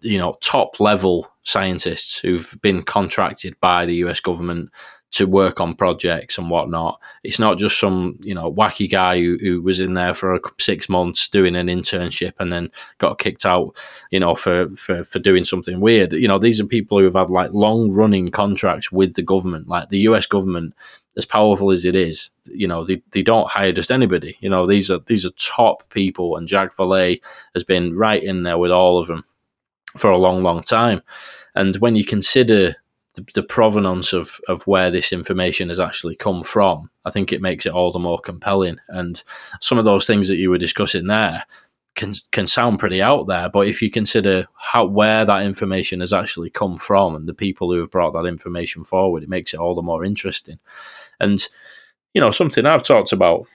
B: you know top level scientists who've been contracted by the US government to work on projects and whatnot. It's not just some you know wacky guy who, who was in there for six months doing an internship and then got kicked out, you know, for, for for doing something weird. You know, these are people who have had like long running contracts with the government, like the US government. As powerful as it is, you know, they, they don't hire just anybody. You know, these are these are top people, and Jack Vallée has been right in there with all of them for a long, long time. And when you consider the, the, provenance of, of where this information has actually come from, I think it makes it all the more compelling. And some of those things that you were discussing there can can sound pretty out there, but if you consider how where that information has actually come from and the people who have brought that information forward, it makes it all the more interesting. And you know, something I've talked about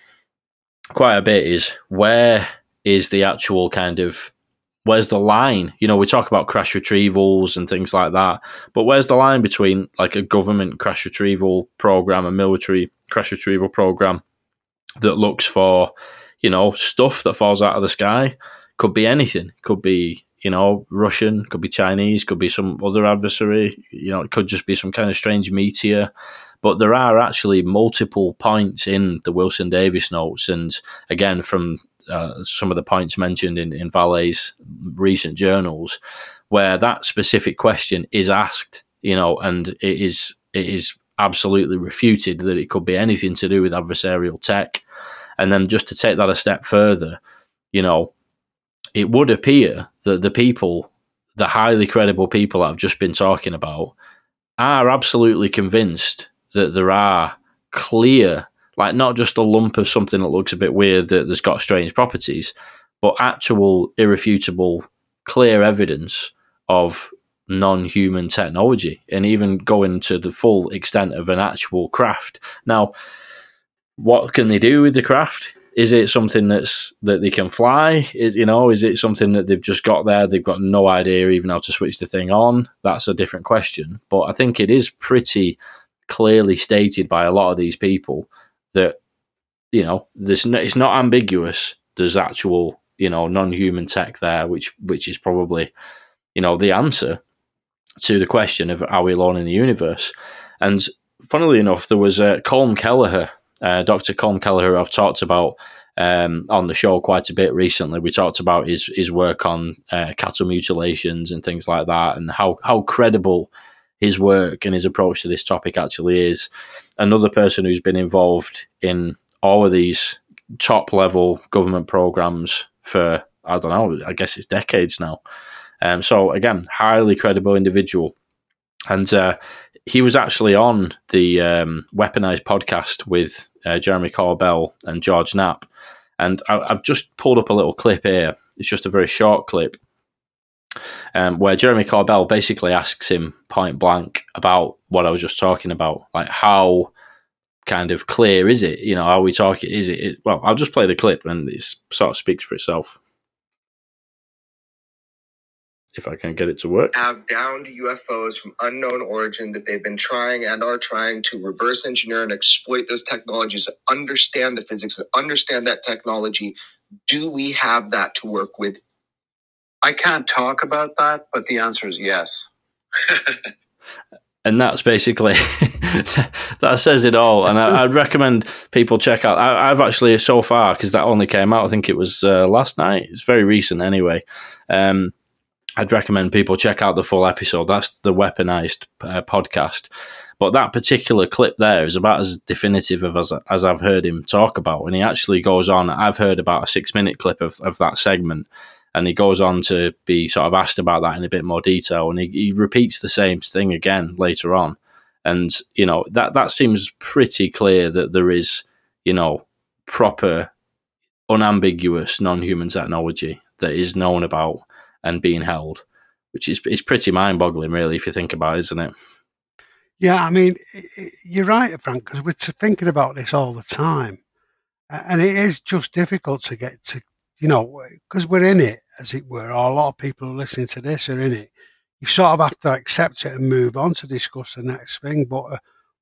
B: quite a bit is where is the actual kind of where's the line? You know, we talk about crash retrievals and things like that, but where's the line between like a government crash retrieval program, a military crash retrieval program that looks for, you know, stuff that falls out of the sky? Could be anything. Could be, you know, Russian, could be Chinese, could be some other adversary, you know, it could just be some kind of strange meteor. But there are actually multiple points in the Wilson Davis notes. And again, from uh, some of the points mentioned in, in Vallée's recent journals, where that specific question is asked, you know, and it is it is absolutely refuted that it could be anything to do with adversarial tech. And then just to take that a step further, you know, it would appear that the people, the highly credible people I've just been talking about, are absolutely convinced that there are clear like not just a lump of something that looks a bit weird that has got strange properties, but actual irrefutable, clear evidence of non-human technology, and even going to the full extent of an actual craft. Now, what can they do with the craft? Is it something that's that they can fly? Is you know, is it something that they've just got there? They've got no idea even how to switch the thing on. That's a different question. But I think it is pretty clearly stated by a lot of these people that you know there's no, it's not ambiguous. There's actual you know non-human tech there, which which is probably you know the answer to the question of are we alone in the universe? And funnily enough, there was uh, Colm Kelleher, uh, Dr. Colm Kelleher, I've talked about um, on the show quite a bit recently. We talked about his his work on uh, cattle mutilations and things like that, and how how credible his work and his approach to this topic actually is. Another person who's been involved in all of these top level government programs for, I don't know, I guess it's decades now. Um, so, again, highly credible individual. And uh, he was actually on the um, Weaponized podcast with uh, Jeremy Corbell and George Knapp. And I, I've just pulled up a little clip here. It's just a very short clip um, where Jeremy Corbell basically asks him point blank about what I was just talking about, like how kind of clear is it? You know, are we talking? Is it? Is, well, I'll just play the clip and it sort of speaks for itself. If I can get it to work.
D: Have downed UFOs from unknown origin that they've been trying and are trying to reverse engineer and exploit those technologies, understand the physics, understand that technology. Do we have that to work with
E: I can't talk about that, but the answer is yes.
B: and that's basically that says it all. And I, would recommend people check out. I, have actually so far because that only came out. I think it was uh, last night. It's very recent anyway. Um, I'd recommend people check out the full episode. That's the weaponized uh, podcast. But that particular clip there is about as definitive of as, as I've heard him talk about. And he actually goes on. I've heard about a six minute clip of, of that segment and he goes on to be sort of asked about that in a bit more detail, and he, he repeats the same thing again later on, and you know that that seems pretty clear that there is you know proper, unambiguous non-human technology that is known about and being held, which is is pretty mind-boggling, really, if you think about, it, isn't it?
C: Yeah, I mean, you're right, Frank, because we're thinking about this all the time, and it is just difficult to get to you know, because we're in it, as it were, or a lot of people are listening to this are in it. You sort of have to accept it and move on to discuss the next thing. But uh,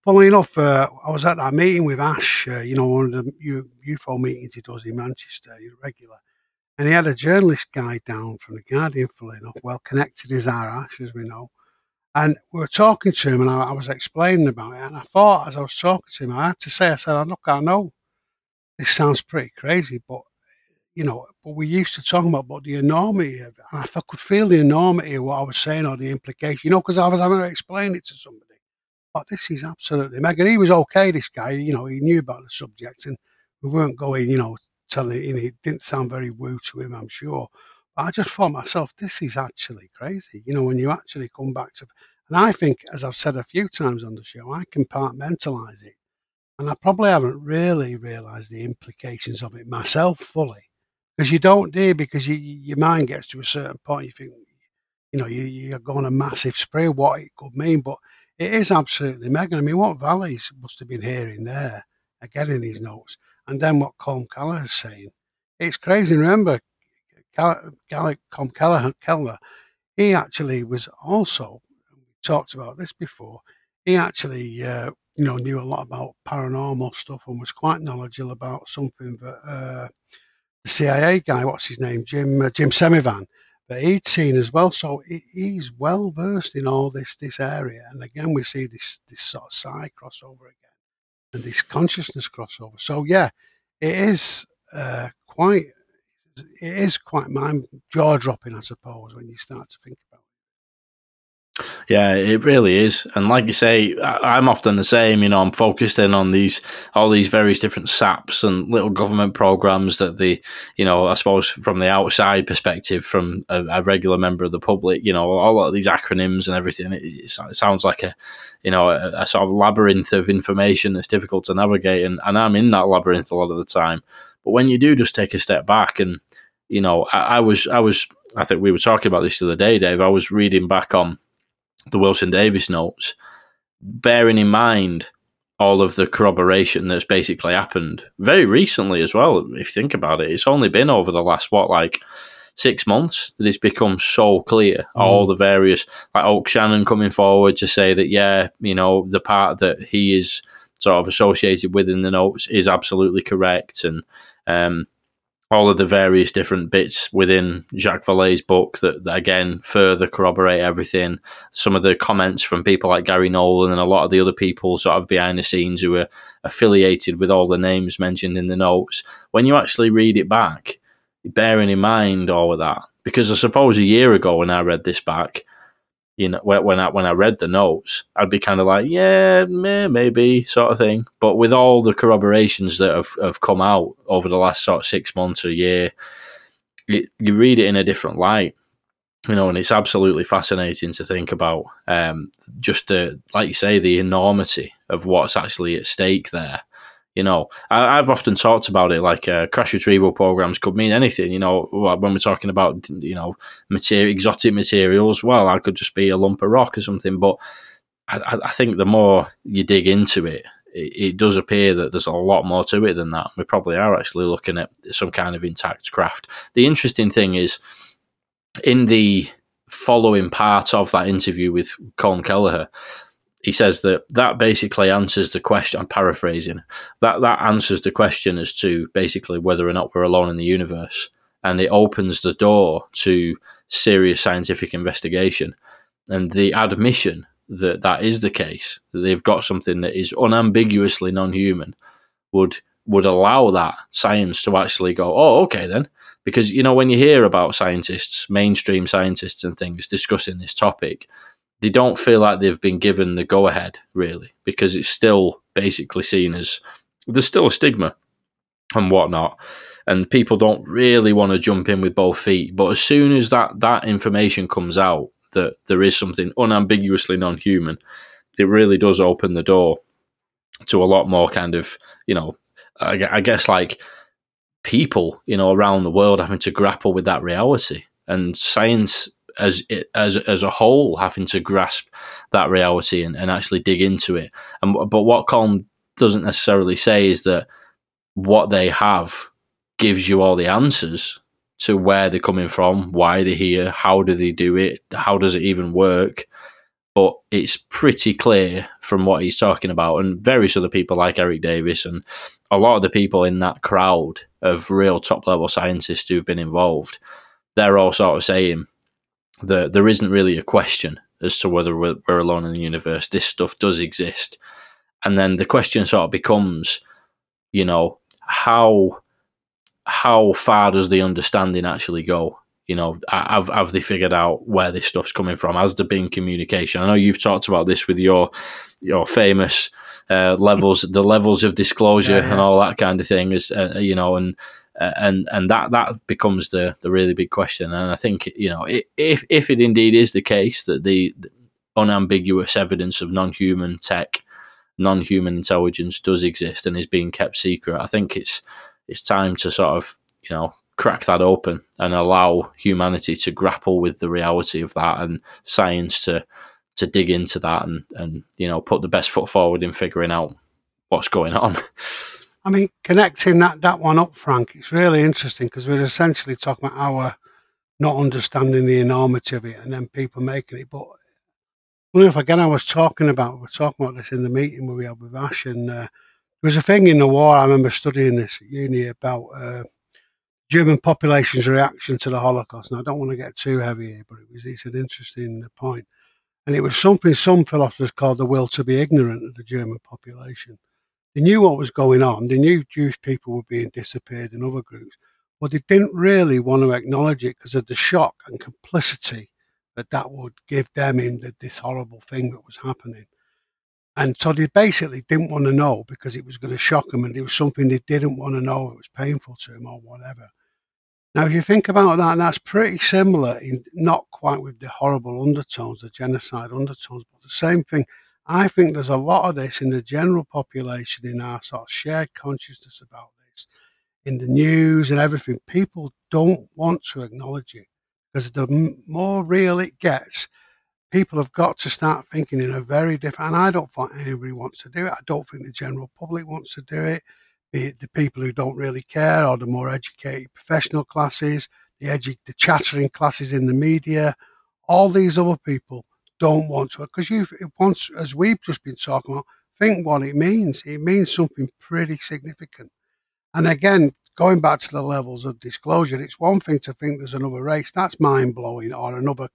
C: funnily enough, uh, I was at that meeting with Ash, uh, you know, one of the UFO meetings he does in Manchester, he's regular. And he had a journalist guy down from the Guardian, funnily enough, well connected as our Ash, as we know. And we were talking to him, and I, I, was explaining about it. And I thought, as I was talking to him, I had to say, I said, "Look, I know this sounds pretty crazy, but you know, but we used to talk about, about the enormity of it. And I could feel the enormity of what I was saying or the implication, you know, because I was having to explain it to somebody. But this is absolutely mega. He was okay, this guy, you know, he knew about the subject and we weren't going, you know, telling know, it didn't sound very woo to him, I'm sure. But I just thought myself, this is actually crazy, you know, when you actually come back to, and I think, as I've said a few times on the show, I compartmentalize it. And I probably haven't really realized the implications of it myself fully because you don't do because you, your mind gets to a certain point. You think, you know, you, you're going a massive spray, what it could mean, but it is absolutely mega. I mean, what Vallée's must have been hearing there, again in his notes, and then what Colm is saying. It's crazy. Remember, Colm Kelleher, Keller, he actually was also, talked about this before, he actually, uh, you know, knew a lot about paranormal stuff and was quite knowledgeable about something that uh, the CIA guy, what's his name, Jim uh, Jim Semivan, that he'd seen as well. So he, he's well versed in all this this area. And again, we see this this sort of psi crossover again, and this consciousness crossover. So yeah, it is uh, quite it is quite mind jaw dropping, I suppose, when you start to think
B: yeah, it really is. And like you say, I'm often the same. You know, I'm focused in on these all these various different SAPs and little government programs that the, you know, I suppose from the outside perspective, from a, a regular member of the public, you know, all of these acronyms and everything. It, it sounds like a, you know, a, a, sort of labyrinth of information that's difficult to navigate, and, and I'm in that labyrinth a lot of the time. But when you do just take a step back and, you know, I, I was I was I think we were talking about this the other day, Dave. I was reading back on the Wilson Davis notes, bearing in mind all of the corroboration that's basically happened very recently as well. If you think about it, it's only been over the last what like six months that it's become so clear. Mm. All the various like Oke Shannon coming forward to say that yeah, you know the part that he is sort of associated with in the notes is absolutely correct, and um, all of the various different bits within Jacques Vallée's book that, that, again further corroborate everything. Some of the comments from people like Garry Nolan and a lot of the other people sort of behind the scenes who are affiliated with all the names mentioned in the notes. When you actually read it back, bearing in mind all of that, because I suppose a year ago when I read this back, you know, when I when I read the notes, I'd be kind of like, yeah, maybe sort of thing. But with all the corroborations that have, have come out over the last sort of six months or a year, it, you read it in a different light, you know, and it's absolutely fascinating to think about. Um, just the, like you say, the enormity of what's actually at stake there you know, I, have often talked about it like uh, crash retrieval programs could mean anything. You know, when we're talking about you know material, exotic materials, well, I could just be a lump of rock or something. But I, I think the more you dig into it, it, it, does appear that there's a lot more to it than that. We probably are actually looking at some kind of intact craft. The interesting thing is in the following part of that interview with Colm Kelleher he says that that basically answers the question. I'm paraphrasing. That that answers the question as to basically whether or not we're alone in the universe, and it opens the door to serious scientific investigation. And the admission that that is the case, that they've got something that is unambiguously non-human, would would allow that science to actually go, oh, okay then, because you know when you hear about scientists, mainstream scientists and things discussing this topic, they don't feel like they've been given the go ahead really, because it's still basically seen as there's still a stigma and whatnot and people don't really want to jump in with both feet. But as soon as that that information comes out that there is something unambiguously non-human, it really does open the door to a lot more kind of you know, I, I guess like people you know around the world having to grapple with that reality and science as as as a whole having to grasp that reality and, and actually dig into it. And but what Colm doesn't necessarily say is that what they have gives you all the answers to where they're coming from, why they're here, how do they do it, how does it even work. But it's pretty clear from what he's talking about, and various other people like Eric Davis and a lot of the people in that crowd of real top level scientists who've been involved, they're all sort of saying that there isn't really a question as to whether we're, we're alone in the universe. This stuff does exist. And then the question sort of becomes, you know, how how far does the understanding actually go? You know, have have they figured out where this stuff's coming from? Has there been communication? I know you've talked about this with your your famous uh, levels, the levels of disclosure yeah, yeah. and all that kind of thing. Is uh, you know, and uh, and and that that becomes the the really big question. And I think you know, if if it indeed is the case that the, the unambiguous evidence of non-human tech, non-human intelligence does exist and is being kept secret, I think it's it's time to sort of you know crack that open and allow humanity to grapple with the reality of that and science to to dig into that and and you know put the best foot forward in figuring out what's going on.
C: I mean, connecting that that one up, Frank, it's really interesting because we're essentially talking about our not understanding the enormity of it and then people making it. But I wonder if again I was talking about we're talking about this in the meeting we had with Ash and uh, there was a thing in the war, I remember studying this at uni about uh, German population's reaction to the Holocaust. And I don't want to get too heavy here, but it was it's an interesting point. And it was something some philosophers called the will to be ignorant of the German population. They knew what was going on. They knew Jewish people were being disappeared in other groups, but they didn't really want to acknowledge it because of the shock and complicity that that would give them in the, this horrible thing that was happening. And so they basically didn't want to know because it was going to shock them and it was something they didn't want to know. It was painful to them or whatever. Now, if you think about that, that's pretty similar, in, not quite with the horrible undertones, the genocide undertones, but the same thing. I think there's a lot of this in the general population, in our sort of shared consciousness about this, in the news and everything. People don't want to acknowledge it because the more real it gets, people have got to start thinking in a very different. And I don't think anybody wants to do it. I don't think the general public wants to do it. Be it the people who don't really care, or the more educated professional classes, the edu- the chattering classes in the media. All these other people don't want to because you once, as we've just been talking about, think what it means. It means something pretty significant. And again, going back to the levels of disclosure, it's one thing to think there's another race that's mind blowing, or another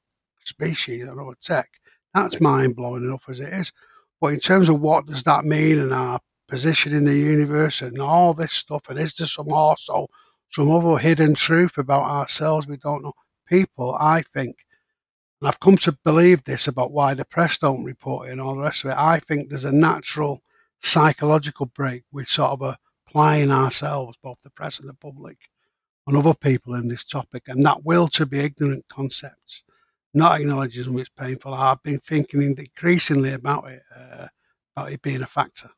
C: species or a tech. That's mind blowing enough as it is. But in terms of what does that mean and our position in the universe and all this stuff, and is there some also some other hidden truth about ourselves we don't know? People, I think, and I've come to believe this about why the press don't report it and all the rest of it. I think there's a natural psychological break with sort of applying ourselves, both the press and the public, on other people in this topic, and that will to be ignorant concepts not acknowledging it's painful. I've been thinking increasingly about it, uh, about it being a factor.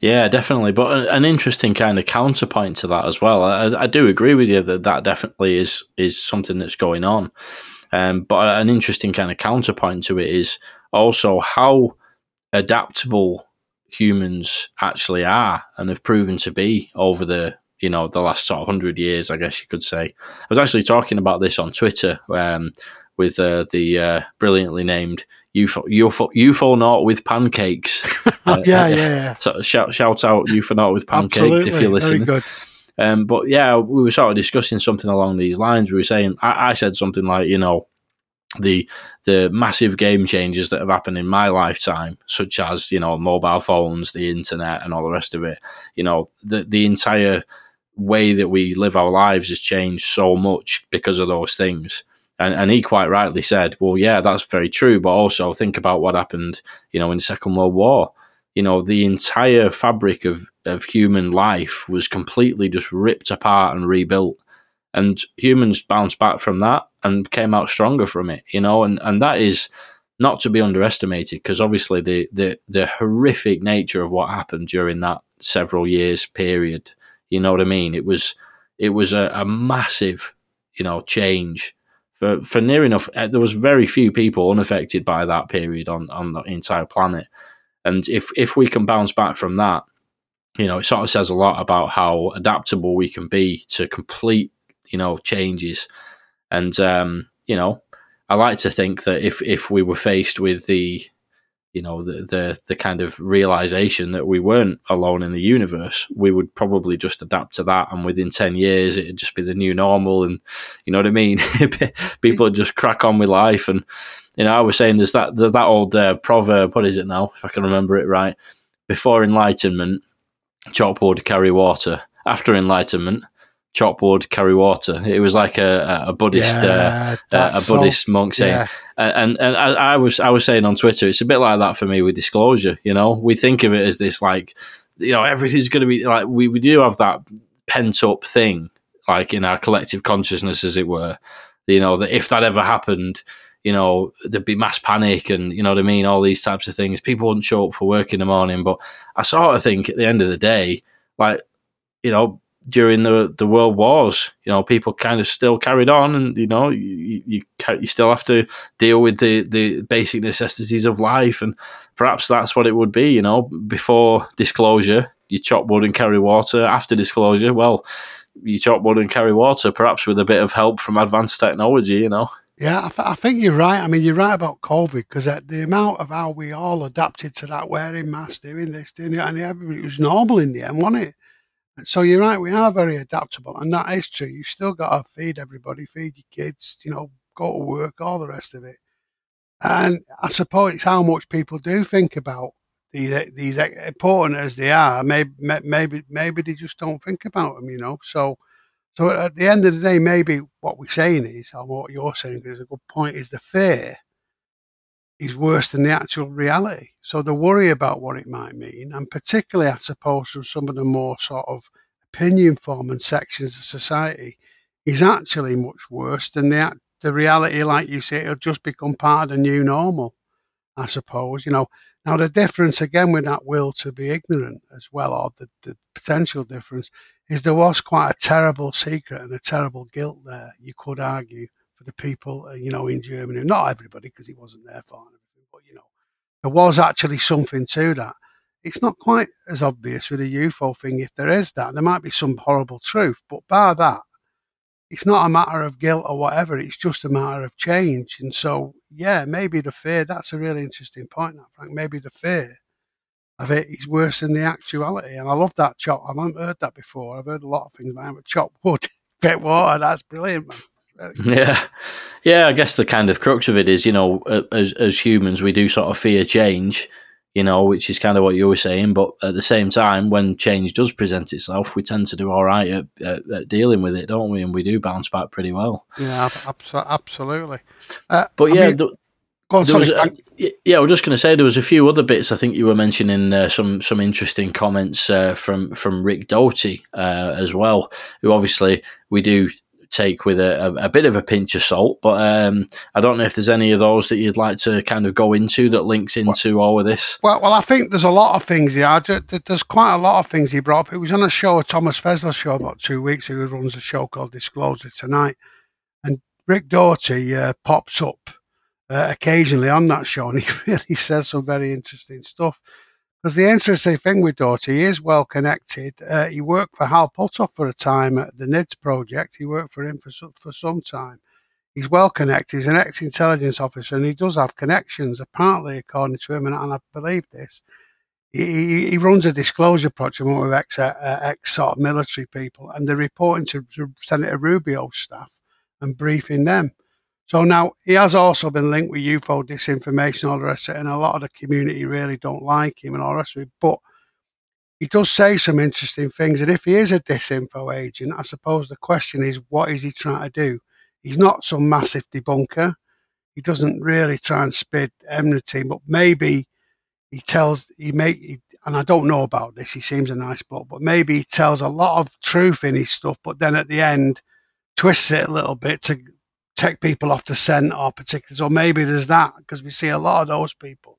B: Yeah, definitely. But an interesting kind of counterpoint to that as well. I, I do agree with you that that definitely is is something that's going on. Um, but an interesting kind of counterpoint to it is also how adaptable humans actually are and have proven to be over the you know the last sort of hundred years, I guess you could say. I was actually talking about this on Twitter um, with uh, the uh, brilliantly named UFO, UFO, UFO not with pancakes.
C: uh, yeah, yeah, yeah.
B: So shout, shout out UFO not with pancakes Absolutely. if you're listening. Um, but yeah, we were sort of discussing something along these lines. We were saying, I, I said something like, you know, the the massive game changes that have happened in my lifetime, such as you know mobile phones, the internet, and all the rest of it. You know, the the entire way that we live our lives has changed so much because of those things. And, and he quite rightly said, "Well, yeah, that's very true, but also think about what happened, you know, in the Second World War. You know, the entire fabric of of human life was completely just ripped apart and rebuilt." and humans bounced back from that and came out stronger from it you know and and that is not to be underestimated because obviously the, the the horrific nature of what happened during that several years period you know what i mean? It was it was a, a massive you know change. For for near enough uh, there was very few people unaffected by that period on on the entire planet and if if we can bounce back from that you know it sort of says a lot about how adaptable we can be to complete you know changes, and um, you know I like to think that if if we were faced with the you know the, the the kind of realization that we weren't alone in the universe we would probably just adapt to that. And within 10 years it'd just be the new normal. And you know what i mean? People would just crack on with life. And you know i was saying there's that that old uh, proverb what is it now if i can remember it right before enlightenment chop wood carry water after enlightenment chop wood, carry water. It was like a, a Buddhist yeah, uh, a Buddhist so, monk saying. Yeah. And and I, I, was I was saying on Twitter, it's a bit like that for me with disclosure. You know, we think of it as this like, you know, everything's going to be like we, we do have that pent up thing, like in our collective consciousness, as it were. You know, that if that ever happened, you know, there'd be mass panic and, you know what I mean, all these types of things. People wouldn't show up for work in the morning. But I sort of think at the end of the day, like, you know, during the the world wars. You know, people kind of still carried on, and you know, you you, you still have to deal with the the basic necessities of life, and perhaps that's what it would be. You know, before disclosure, you chop wood and carry water. After disclosure, well, you chop wood and carry water, perhaps with a bit of help from advanced technology. You know.
C: Yeah, I, th- I think you're right. I mean, you're right about COVID because the amount of how we all adapted to that, wearing masks, doing this, doing it, and it was normal in the end, wasn't it? So you're right, we are very adaptable, and that is true. You've still got to feed everybody, feed your kids, you know, go to work, all the rest of it. And I suppose it's how much people do think about these these important as they are. Maybe maybe maybe they just don't think about them, you know. So so at the end of the day, maybe what we're saying is, or what you're saying is a good point, is the fear is worse than the actual reality. So the worry about what it might mean, and particularly, I suppose, from some of the more sort of opinion forming sections of society, is actually much worse than the the reality. Like you say, it'll just become part of the new normal. I suppose you know. Now the difference again with that will to be ignorant as well, or the, the potential difference, is there was quite a terrible secret and a terrible guilt there. You could argue for the people, uh, you know, in Germany. Not everybody, because he wasn't there for everything, but you know, there was actually something to that. It's not quite as obvious with a UFO thing. If there is that, there might be some horrible truth, but bar that, it's not a matter of guilt or whatever. It's just a matter of change. And so, yeah, maybe the fear. That's a really interesting point, that Frank. Maybe the fear of it is worse than the actuality. And I love that chop. I haven't heard that before. I've heard a lot of things about but chop wood, get water. That's brilliant, man.
B: Yeah, yeah. I guess the kind of crux of it is, you know, as as humans, we do sort of fear change, you know, which is kind of what you were saying. But at the same time, when change does present itself, we tend to do all right at, at, at dealing with it, don't we? And we do bounce back pretty well.
C: Yeah, absolutely. Uh,
B: but yeah. I mean, on, sorry, was, uh, yeah, I was just going to say there was a few other bits. I think you were mentioning uh, some some interesting comments uh, from from Rick Doty uh, as well, who obviously we do take with a, a, a, bit of a pinch of salt. But um, I don't know if there's any of those that you'd like to kind of go into that links into well, all of this.
C: Well, well, I think there's a lot of things here. There's quite a lot of things he brought up. It was on a show, a Thomas Fessler show, about two weeks ago. He runs a show called Disclosure Tonight, and Rick Doty uh, pops up uh, occasionally on that show, and he really says some very interesting stuff. Because the interesting thing with he is well connected. Uh, he worked for Hal Puthoff for a time at the NIDS project. He worked for him for, for some time. He's well connected. He's an ex-intelligence officer, and he does have connections. Apparently, according to him, and, I believe this, he, he, runs a disclosure project with ex, uh, ex sort of military people, and they're reporting to, to Senator Rubio's staff and briefing them. So now he has also been linked with UFO disinformation, all the rest of it, and a lot of the community really don't like him and all the rest of it. But he does say some interesting things. And if he is a disinfo agent, I suppose the question is, what is he trying to do? He's not some massive debunker. He doesn't really try and spit enmity, but maybe he tells he may he, and I don't know about this. He seems a nice bloke, but maybe he tells a lot of truth in his stuff, but then at the end twists it a little bit to take people off the scent or particulars. Or maybe there's that because we see a lot of those people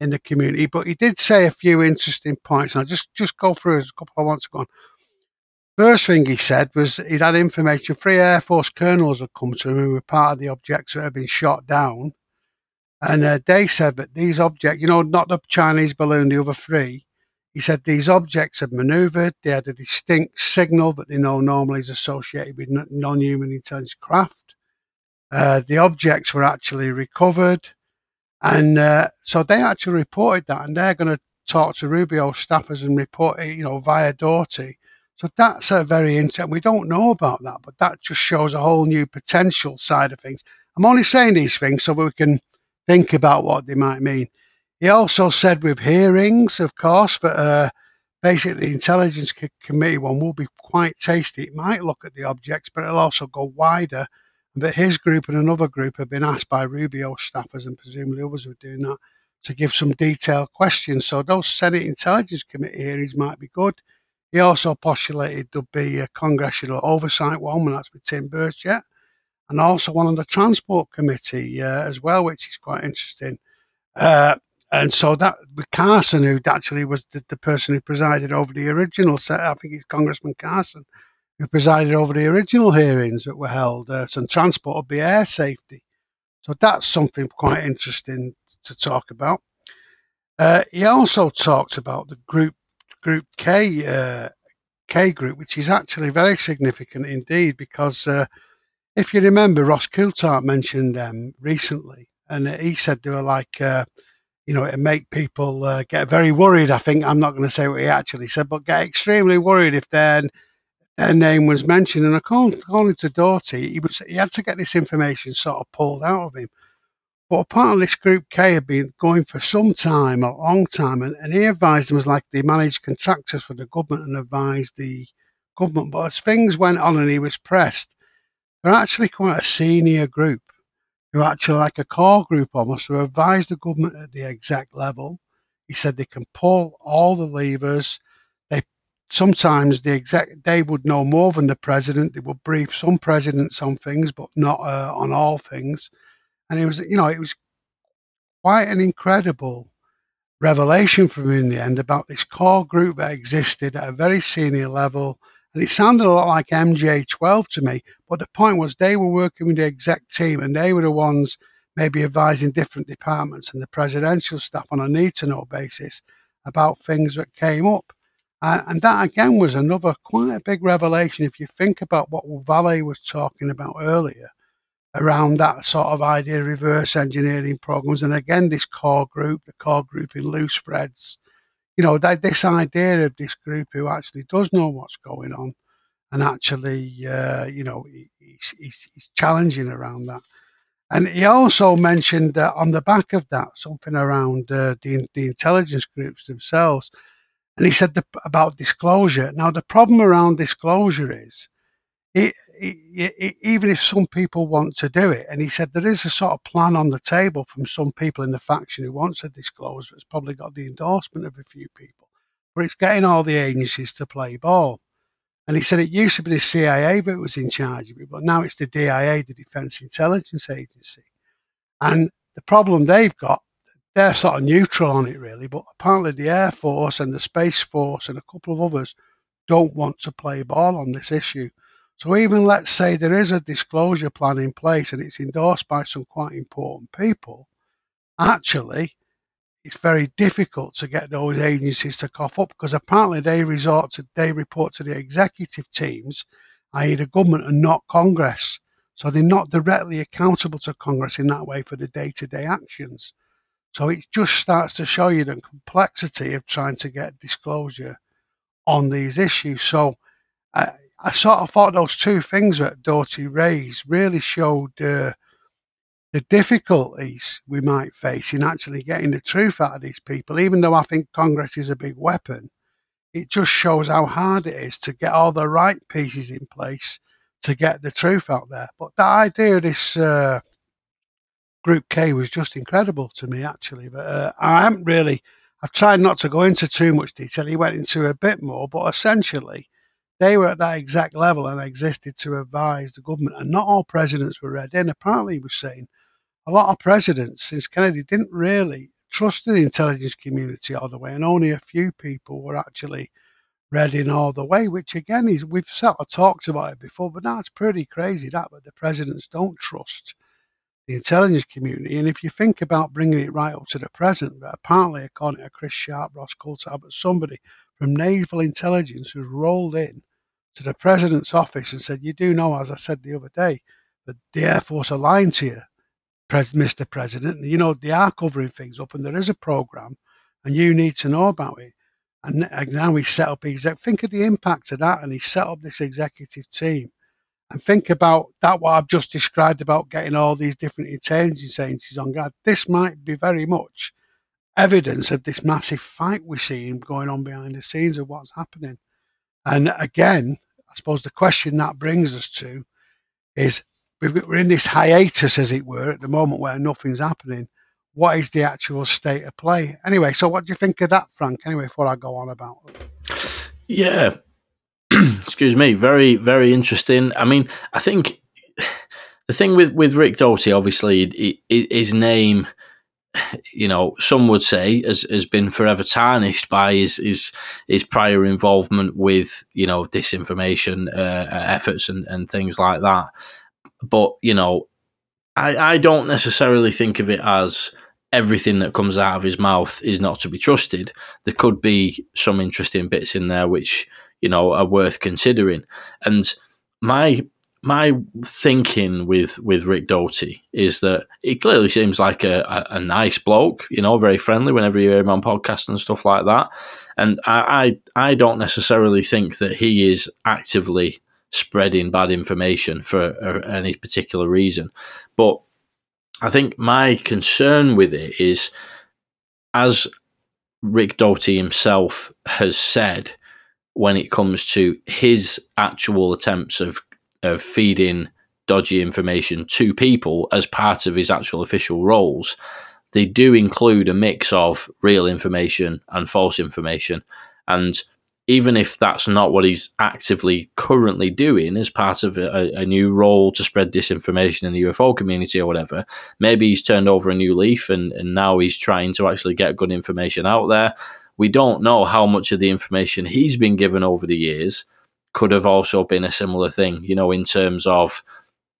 C: in the community. But he did say a few interesting points, and I'll just just go through a couple I want to go on. First thing he said was he'd had information. Three Air Force colonels had come to him who were part of the objects that had been shot down. And uh, they said that these objects, you know, not the Chinese balloon, the other three, he said these objects had maneuvered. They had a distinct signal that they know normally is associated with non human intelligence craft. Uh, the objects were actually recovered. And uh, so they actually reported that, and they're going to talk to Rubio staffers and report it, you know, via Doty so that's a very interesting. We don't know about that, but that just shows a whole new potential side of things. I'm only saying these things so we can think about what they might mean. He also said with hearings, of course, but uh, basically intelligence committee one will be quite tasty. It might look at the objects, but it'll also go wider. But his group and another group have been asked by Rubio staffers and presumably others who are doing that to give some detailed questions. So those Senate Intelligence Committee hearings might be good. He also postulated there'd be a congressional oversight one, and that's with Tim Burchett, and also one on the Transport Committee uh, as well, which is quite interesting. Uh, and so that with Carson, who actually was the, the, person who presided over the original set, I think it's Congressman Carson, who presided over the original hearings that were held. Uh, transport would be air safety. So that's something quite interesting to talk about. Uh, he also talked about the group Group K uh, K group, which is actually very significant indeed, because uh, if you remember, Ross Coulthart mentioned them recently, and he said they were like, uh, you know, it make people uh, get very worried. I think I'm not going to say what he actually said, but get extremely worried if their their name was mentioned. And according, to Doty, he was he had to get this information sort of pulled out of him. But apparently, this Group K had been going for some time, a long time, and, and he advised them as like the managed contractors for the government and advised the government. But as things went on and he was pressed, they're actually quite a senior group who actually like a core group almost who advised the government at the exact level. He said they can pull all the levers. Sometimes the exec they would know more than the president. They would brief some presidents on things, but not uh, on all things and it was, you know, it was quite an incredible revelation for me in the end about this core group that existed at a very senior level. And it sounded a lot like MJ12 to me. But the point was they were working with the exec team and they were the ones maybe advising different departments and the presidential staff on a need to know basis about things that came up. Uh, and that again was another quite a big revelation if you think about what Vallée was talking about earlier around that sort of idea, reverse engineering programs. And again, this core group, the core group in loose threads, you know, that, this idea of this group who actually does know what's going on and actually, uh, you know, he's, he's, he's, challenging around that. And he also mentioned uh, on the back of that something around uh, the, the intelligence groups themselves. And he said the, about disclosure. Now, the problem around disclosure is it, even if some people want to do it, and he said there is a sort of plan on the table from some people in the faction who wants to disclose, but it's probably got the endorsement of a few people, but it's getting all the agencies to play ball. And he said it used to be the CIA that was in charge of it, but now it's the DIA, the Defense Intelligence Agency. And the problem they've got, they're sort of neutral on it really, but apparently the Air Force and the Space Force and a couple of others don't want to play ball on this issue. So even let's say there is a disclosure plan in place and it's endorsed by some quite important people, actually, it's very difficult to get those agencies to cough up because apparently they resort to they report to the executive teams, i.e., the government and not Congress. So they're not directly accountable to Congress in that way for the day-to-day actions. So it just starts to show you the complexity of trying to get disclosure on these issues. So uh, I sort of thought those two things that Doty raised really showed uh, the difficulties we might face in actually getting the truth out of these people, even though I think Congress is a big weapon, it just shows how hard it is to get all the right pieces in place to get the truth out there. But the idea of this uh, Group K was just incredible to me, actually. But uh, I haven't really, I've tried not to go into too much detail. He went into a bit more, but essentially, they were at that exact level and existed to advise the government. And not all presidents were read in. Apparently, he was saying a lot of presidents since Kennedy didn't really trust the intelligence community all the way, and only a few people were actually read in all the way. Which again is we've sort of talked about it before, but that's pretty crazy that but the presidents don't trust the intelligence community. And if you think about bringing it right up to the present, apparently, according to Chris Sharp, Ross Coulthart, but somebody from naval intelligence who's rolled in to the president's office and said, "You do know, as I said the other day, that the Air Force are lying to you, Mr. President. You know they are covering things up, and there is a program, and you need to know about it." And, now he set up exec. Think of the impact of that, and he set up this executive team. And think about that. What I've just described about getting all these different intelligence agencies on guard. This might be very much evidence of this massive fight we're seeing going on behind the scenes of what's happening. And again, I suppose the question that brings us to is we're in this hiatus, as it were, at the moment where nothing's happening. What is the actual state of play? Anyway, so what do you think of that, Frank? Anyway, before I go on about.
B: Yeah. Excuse me. Very, very interesting. I mean, I think the thing with, with Rick Doty, obviously, his name you know, some would say has, has been forever tarnished by his, his his prior involvement with you know disinformation uh, efforts and, and things like that. But you know, I I don't necessarily think of it as everything that comes out of his mouth is not to be trusted. There could be some interesting bits in there which you know are worth considering. And my my thinking with with Rick Doty is that he clearly seems like a, a, a, nice bloke, you know, very friendly whenever you hear him on podcasts and stuff like that. And I, I, I don't necessarily think that he is actively spreading bad information for any particular reason. But I think my concern with it is, as Rick Doty himself has said, when it comes to his actual attempts of of feeding dodgy information to people as part of his actual official roles, they do include a mix of real information and false information. And even if that's not what he's actively currently doing as part of a, a, new role to spread disinformation in the UFO community or whatever, maybe he's turned over a new leaf and, and now he's trying to actually get good information out there. We don't know how much of the information he's been given over the years could have also been a similar thing, you know, in terms of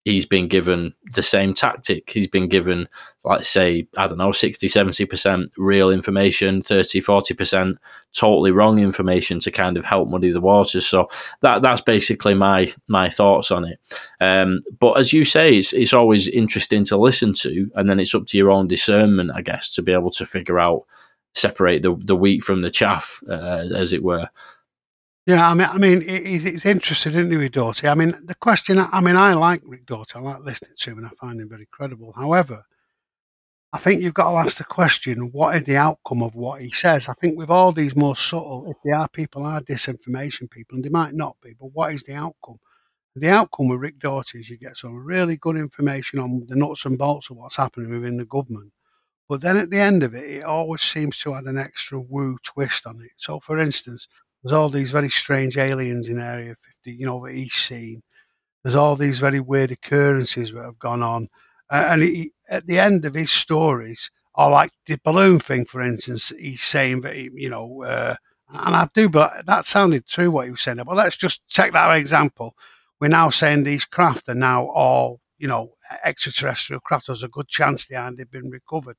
B: he's been given the same tactic. He's been given, like, say, I don't know, 60, 70% real information, 30, 40% totally wrong information to kind of help muddy the waters. So that that's basically my my thoughts on it. Um, but as you say, it's, it's always interesting to listen to, and then it's up to your own discernment, I guess, to be able to figure out, separate the, the wheat from the chaff, uh, as it were.
C: Yeah, I mean, I mean, it's, interesting, isn't it, with Doty? I mean, the question. I mean, I like Rick Doty. I like listening to him, and I find him very credible. However, I think you've got to ask the question: What is the outcome of what he says? I think with all these more subtle, if there are people are disinformation people, and they might not be, but what is the outcome? The outcome with Rick Doty is you get some really good information on the nuts and bolts of what's happening within the government. But then at the end of it, it always seems to add an extra woo twist on it. So, for instance, there's all these very strange aliens in Area 50, you know, the East Scene. There's all these very weird occurrences that have gone on. Uh, and he, at the end of his stories, or like the balloon thing, for instance, he's saying that, he, you know, uh, and I do, but that sounded true what he was saying. But let's just take that example. We're now saying these craft are now all, you know, extraterrestrial craft. There's a good chance they are they've been recovered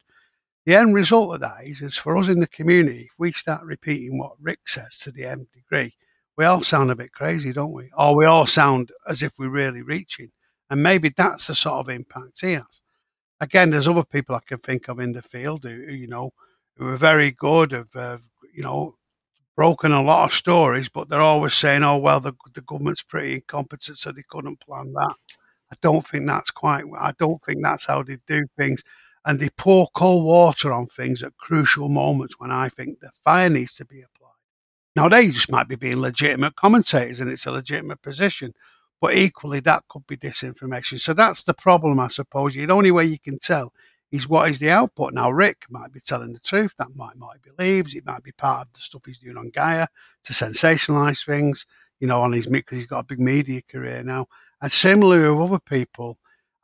C: the end result of that is, is for us in the community, if we start repeating what Rick says to the nth degree, we all sound a bit crazy, don't we? Or we all sound as if we're really reaching. And maybe that's the sort of impact he has. Again, there's other people I can think of in the field who, you know, who are very good, have, uh, you know, broken a lot of stories, but they're always saying, oh, well, the, the government's pretty incompetent, so they couldn't plan that. I don't think that's quite. I don't think that's how they do things. And they pour cold water on things at crucial moments when I think the fire needs to be applied. Now they just might be being legitimate commentators, and it's a legitimate position. But equally, that could be disinformation. So that's the problem, I suppose. The only way you can tell is what is the output. Now, Rick might be telling the truth. That might might believes. It might be part of the stuff he's doing on Gaia to sensationalize things. You know, on his because he's got a big media career now. And similarly with other people,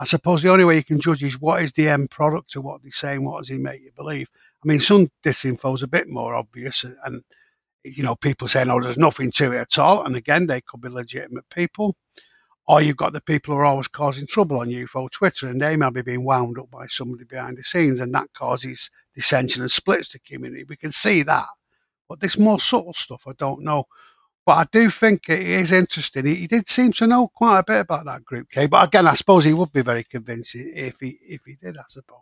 C: I suppose the only way you can judge is what is the end product of what they're saying. What does he make you believe? I mean, some disinfo is a bit more obvious, and you know, people saying, "Oh, there's nothing to it at all," and again, they could be legitimate people. Or you've got the people who are always causing trouble on UFO Twitter, and they may be being wound up by somebody behind the scenes, and that causes dissension and splits the community. We can see that. But this more subtle stuff, I don't know. But I do think it is interesting. He, he, did seem to know quite a bit about that group K. But again, I suppose he would be very convincing if he if he did. I suppose.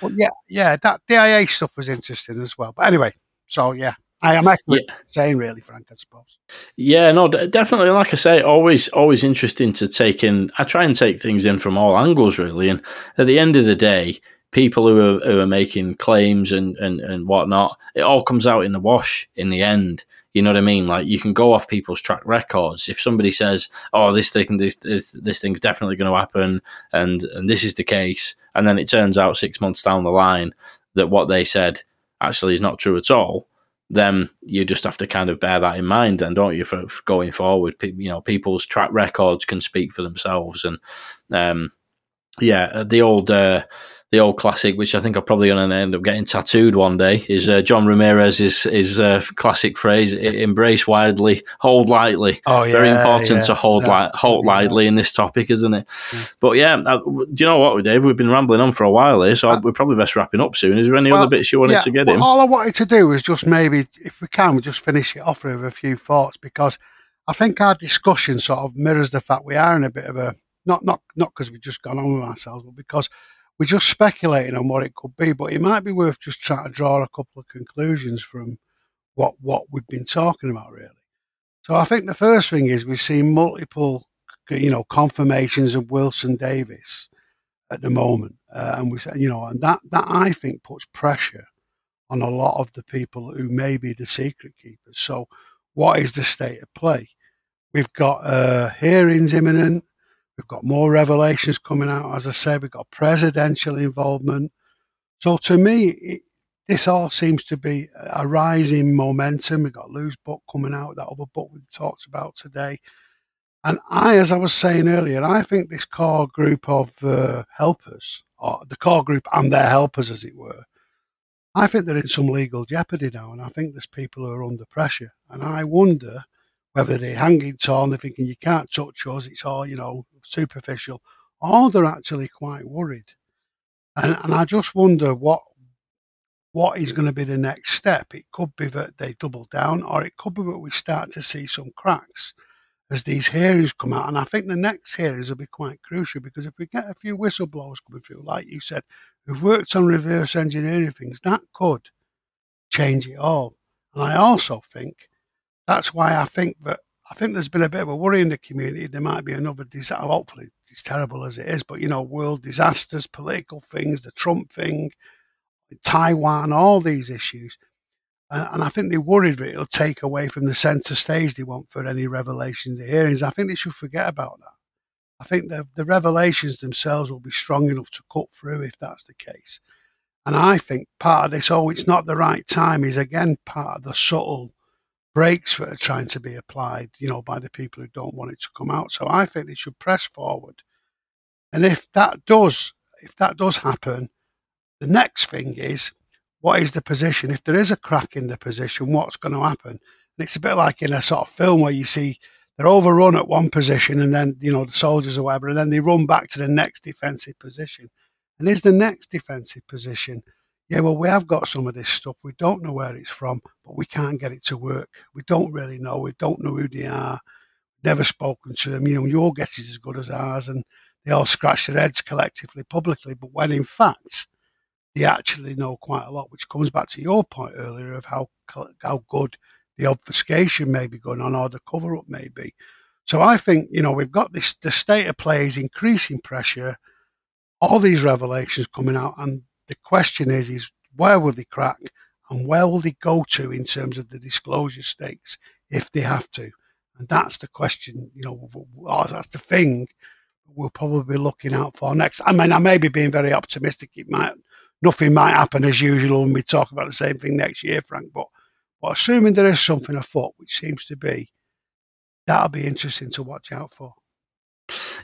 C: But yeah, yeah, that DIA stuff was interesting as well. But anyway, so yeah, I am actually yeah. saying really, Frank. I suppose.
B: Yeah, no, definitely. Like I say, always, always interesting to take in. I try and take things in from all angles, really. And at the end of the day, people who are, who are making claims and, and, and whatnot, it all comes out in the wash in the end. You know what I mean? Like you can go off people's track records. If somebody says, "Oh, this thing, this this, this thing's definitely going to happen," and and this is the case, and then it turns out six months down the line that what they said actually is not true at all, then you just have to kind of bear that in mind, then, don't you, for, for going forward? you know, people's track records can speak for themselves, and um, yeah, the old. Uh, the old classic, which I think I'm probably going to end up getting tattooed one day, is uh, John Ramirez's his uh, classic phrase: "Embrace widely, hold lightly."
C: Oh yeah,
B: very important
C: yeah.
B: to hold
C: yeah.
B: li- hold lightly in this topic, isn't it? But yeah, uh, do you know what, Dave? We've been rambling on for a while here, so uh, we're probably best wrapping up soon. Is there any
C: well,
B: other bits you wanted to get in?
C: All I wanted to do was just maybe, if we can, we just finish it off with a few thoughts because I think our discussion sort of mirrors the fact we are in a bit of a not not not because we've just gone on with ourselves, but because we're just speculating on what it could be, but it might be worth just trying to draw a couple of conclusions from what what we've been talking about, really. So I think the first thing is we've seen multiple, you know, confirmations of Wilson Davis at the moment, uh, and we, you know, and that that I think puts pressure on a lot of the people who may be the secret keepers. So, what is the state of play? We've got uh, hearings imminent. We've got more revelations coming out. As I said, we've got presidential involvement. So to me, it, this all seems to be a rising momentum. We've got Lue's book coming out, that other book we talked about today. And I, as I was saying earlier, I think this core group of uh, helpers, or the core group and their helpers, as it were, I think they're in some legal jeopardy now. And I think there's people who are under pressure. And I wonder whether they're hanging on, they're thinking you can't touch us, it's all, you know, superficial, or they're actually quite worried. And, and I just wonder what what is going to be the next step. It could be that they double down, or it could be that we start to see some cracks as these hearings come out. And I think the next hearings will be quite crucial because if we get a few whistleblowers coming through, like you said, who've worked on reverse engineering things, that could change it all. And I also think that's why I think that I think there's been a bit of a worry in the community. There might be another disaster. Hopefully, it's terrible as it is, but you know, world disasters, political things, the Trump thing, Taiwan, all these issues. Uh, and I think they're worried that it'll take away from the centre stage they want for any revelations or hearings. I think they should forget about that. I think the, the revelations themselves will be strong enough to cut through if that's the case. And I think part of this, oh, it's not the right time, is again part of the subtle brakes that are trying to be applied, you know, by the people who don't want it to come out. So I think they should press forward. And if that does, if that does happen, the next thing is what is the position? If there is a crack in the position, what's going to happen? And it's a bit like in a sort of film where you see they're overrun at one position and then, you know, the soldiers or whatever, and then they run back to the next defensive position. And is the next defensive position yeah, well, we have got some of this stuff. We don't know where it's from, but we can't get it to work. We don't really know. We don't know who they are. Never spoken to them. You know, your guess is as good as ours, and they all scratch their heads collectively, publicly. But when in fact, they actually know quite a lot, which comes back to your point earlier of how how good the obfuscation may be going on or the cover up may be. So I think, you know, we've got this, the state of play is increasing pressure, all these revelations coming out. And the question is, is where will they crack and where will they go to in terms of the disclosure stakes if they have to? And that's the question, you know, that's the thing we'll probably be looking out for next. I mean, I may be being very optimistic. It might, nothing might happen as usual when we talk about the same thing next year, Frank. But, but assuming there is something afoot, which seems to be, that'll be interesting to watch out for.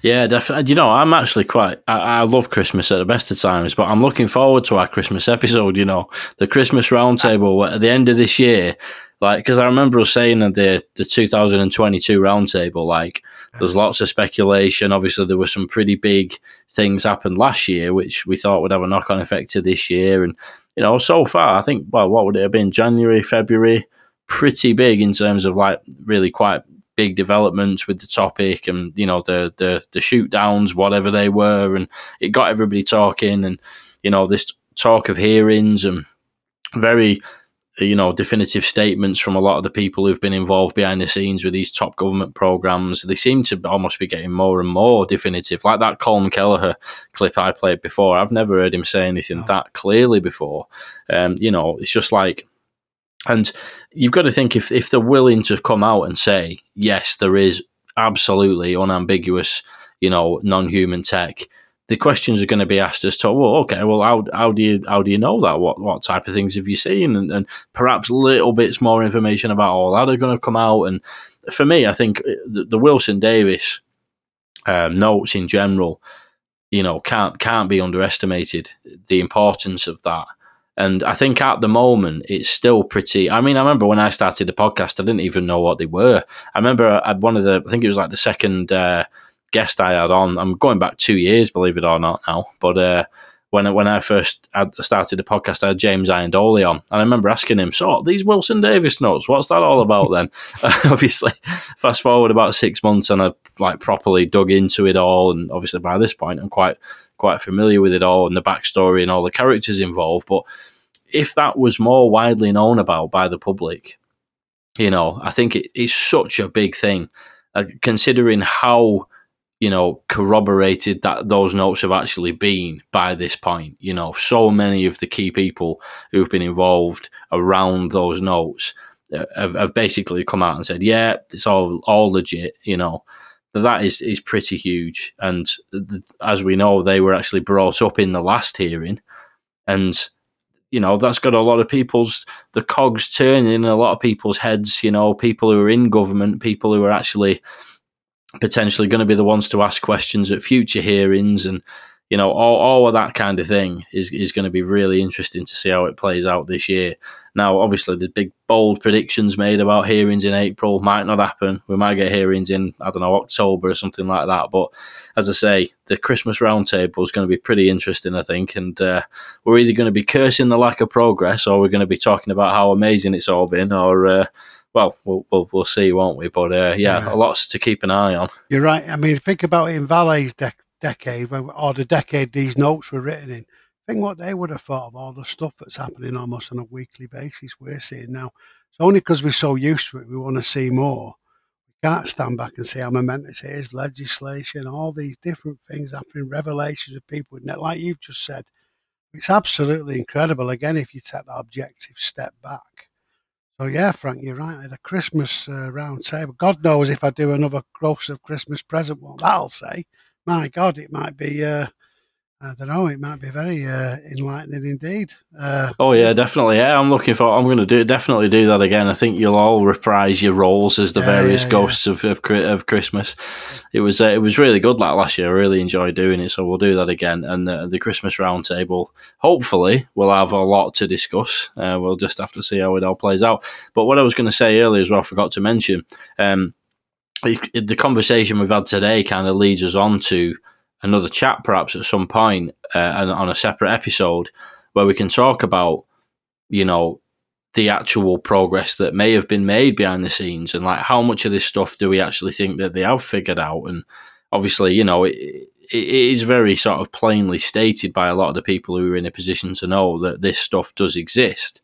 B: Yeah, definitely. You know, I'm actually quite. I, I, love Christmas at the best of times, but I'm looking forward to our Christmas episode. You know, the Christmas roundtable at the end of this year. Like, because I remember us saying that the the 2022 roundtable, like, there's lots of speculation. Obviously, there were some pretty big things happened last year, which we thought would have a knock on effect to this year. And you know, so far, I think, well, what would it have been? January, February, pretty big in terms of like really quite big developments with the topic and you know the the the shoot downs, whatever they were, and it got everybody talking. And you know this talk of hearings and very you know definitive statements from a lot of the people who've been involved behind the scenes with these top government programs. They seem to almost be getting more and more definitive like that colm kelleher clip i played before. I've never heard him say anything that clearly before. Um, you know it's just like and you've got to think if, if they're willing to come out and say, yes, there is absolutely unambiguous, you know, non human tech, the questions are going to be asked as to, well, okay, well, how, how do you how do you know that? What what type of things have you seen? And, and perhaps little bits more information about all that are going to come out. And for me, I think the, the Wilson Davis um, notes in general, you know, can't can't be underestimated. The importance of that and I think at the moment, it's still pretty. I mean, I remember when I started the podcast, I didn't even know what they were. I remember I one of the, I think it was like the second uh, guest I had on. I'm going back two years, believe it or not, now. But uh, when when I first started the podcast, I had James Iandoli on, and I remember asking him, "So these Wilson Davis notes, what's that all about?" then, obviously, fast forward about six months, and I like properly dug into it all, and obviously by this point, I'm quite quite familiar with it all and the backstory and all the characters involved. But if that was more widely known about by the public, you know, I think it is such a big thing, uh, considering how you know corroborated that those notes have actually been by this point. You know, so many of the key people who've been involved around those notes uh, have, have basically come out and said, "Yeah, it's all all legit." You know, that is is pretty huge. And th- as we know, they were actually brought up in the last hearing, and you know that's got a lot of people's the cogs turning in a lot of people's heads. You know, people who are in government, people who are actually potentially going to be the ones to ask questions at future hearings, and you know, all, all of that kind of thing is, is going to be really interesting to see how it plays out this year. Now, obviously, the big bold predictions made about hearings in April might not happen. We might get hearings in, I don't know, October or something like that. But as I say, the Christmas roundtable is going to be pretty interesting, I think. And uh, we're either going to be cursing the lack of progress or we're going to be talking about how amazing it's all been or. Uh, well, well, we'll, we'll see, won't we? But uh, yeah, yeah, lots to keep an eye on.
C: You're right. I mean, think about it in Vallée's deck decade, when, or the decade these notes were written in, think what they would have thought of all the stuff that's happening almost on a weekly basis we're seeing now. It's only because we're so used to it, we want to see more. We can't stand back and say, I'm momentous. Here's legislation, all these different things happening, revelations of people, like you've just said. It's absolutely incredible. Again, if you take the objective step back. So yeah, Frank, you're right. At the Christmas uh, round table. God knows if I do another gross of Christmas present Well, that'll say my God, it might be. Uh, I don't know. It might be very uh, enlightening indeed. Uh,
B: oh yeah, definitely. Yeah, I'm looking for. I'm going to do definitely do that again. I think you'll all reprise your roles as the yeah, various yeah, ghosts yeah. Of, of, of Christmas. It was uh, it was really good like last year. I really enjoyed doing it, so we'll do that again. And the, the Christmas roundtable, hopefully, we'll have a lot to discuss. Uh, we'll just have to see how it all plays out. But what I was going to say earlier as well, I forgot to mention. Um, the conversation we've had today kind of leads us on to another chat, perhaps at some point uh, on a separate episode, where we can talk about, you know, the actual progress that may have been made behind the scenes and like how much of this stuff do we actually think that they have figured out? And obviously you know it, it is very sort of plainly stated by a lot of the people who are in a position to know that this stuff does exist.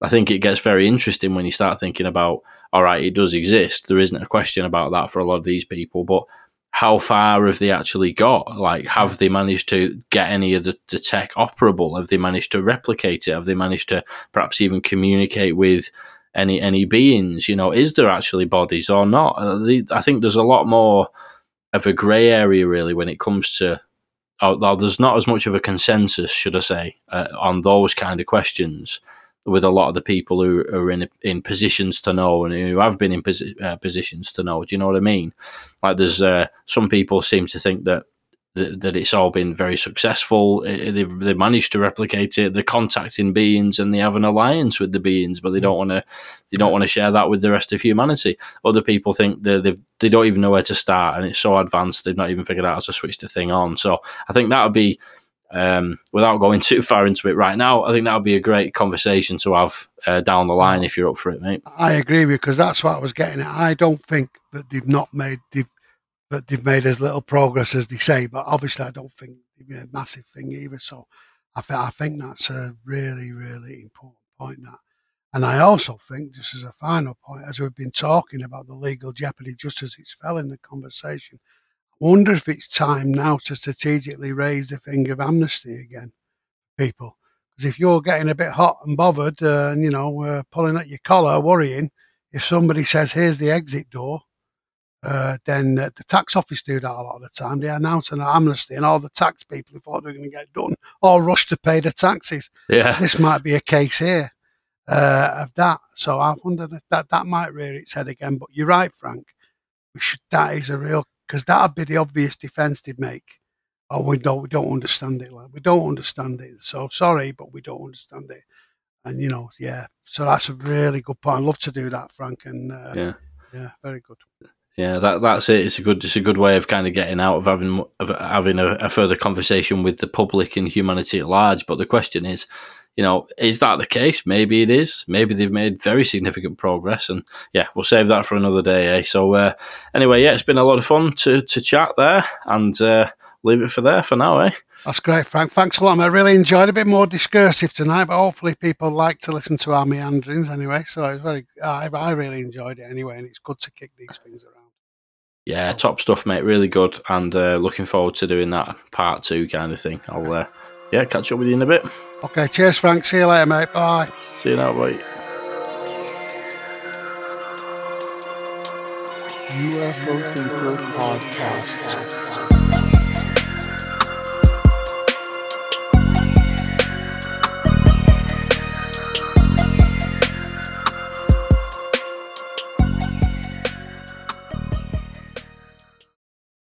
B: I think it gets very interesting when you start thinking about all right, it does exist. There isn't a question about that for a lot of these people, but how far have they actually got? Like, have they managed to get any of the, the tech operable? Have they managed to replicate it? Have they managed to perhaps even communicate with any any beings? You know, is there actually bodies or not? Uh, I think there's a lot more of a grey area really when it comes to. Oh, there's not as much of a consensus, should I say, uh, on those kind of questions with a lot of the people who are in in positions to know and who have been in posi- uh, positions to know. Do you know what I mean? Like, there's uh, some people seem to think that that, that it's all been very successful. They've they managed to replicate it. They're contacting beings and they have an alliance with the beings, but they don't want to they don't want to share that with the rest of humanity. Other people think they they they don't even know where to start, and it's so advanced they've not even figured out how to switch the thing on. So I think that would be. Um, without going too far into it right now, I think that would be a great conversation to have uh, down the line if you're up for it, mate.
C: I agree with you because that's what I was getting at. I don't think that they've not made they've but they've made as little progress as they say. But obviously, I don't think they've made a massive thing either. So I, th- I think that's a really, really important point. That, and I also think, just as a final point, as we've been talking about the legal jeopardy, just as it's fell in the conversation, wonder if it's time now to strategically raise the thing of amnesty again, people. Because if you're getting a bit hot and bothered, uh, and you know, uh, pulling at your collar, worrying, if somebody says, "Here's the exit door," uh, then uh, the tax office do that a lot of the time. They announce an amnesty, and all the tax people who thought they were going to get done all rush to pay the taxes.
B: Yeah,
C: this might be a case here uh, of that. So I wonder that, that that might rear its head again. But you're right, Frank. We should. That is a real because that'd be the obvious defence they'd make. Oh, we don't we don't understand it. Like we don't understand it. So sorry, but we don't understand it. And you know, yeah. So that's a really good point. I'd love to do that, Frank. And uh,
B: yeah,
C: yeah, very good
B: yeah, that that's it. It's a good it's a good way of kind of getting out of having of having a, a, further conversation with the public and humanity at large. But the question is, you know, is that the case? Maybe it is. Maybe they've made very significant progress, and yeah, we'll save that for another day. Eh? So uh, anyway, yeah, it's been a lot of fun to to chat there, and uh, leave it for there for now, eh?
C: That's great, Frank. Thanks a lot. I really enjoyed a bit more discursive tonight, but hopefully people like to listen to our meanderings anyway. So it's very, I, I really enjoyed it anyway, and it's good to kick these things around.
B: Yeah, top stuff, mate. Really good, and uh, looking forward to doing that part two kind of thing. I'll uh, yeah catch up with you in a bit.
C: Okay, cheers, Frank. See you later, mate. Bye.
B: See you now, mate.
A: UFO Thinker Podcast.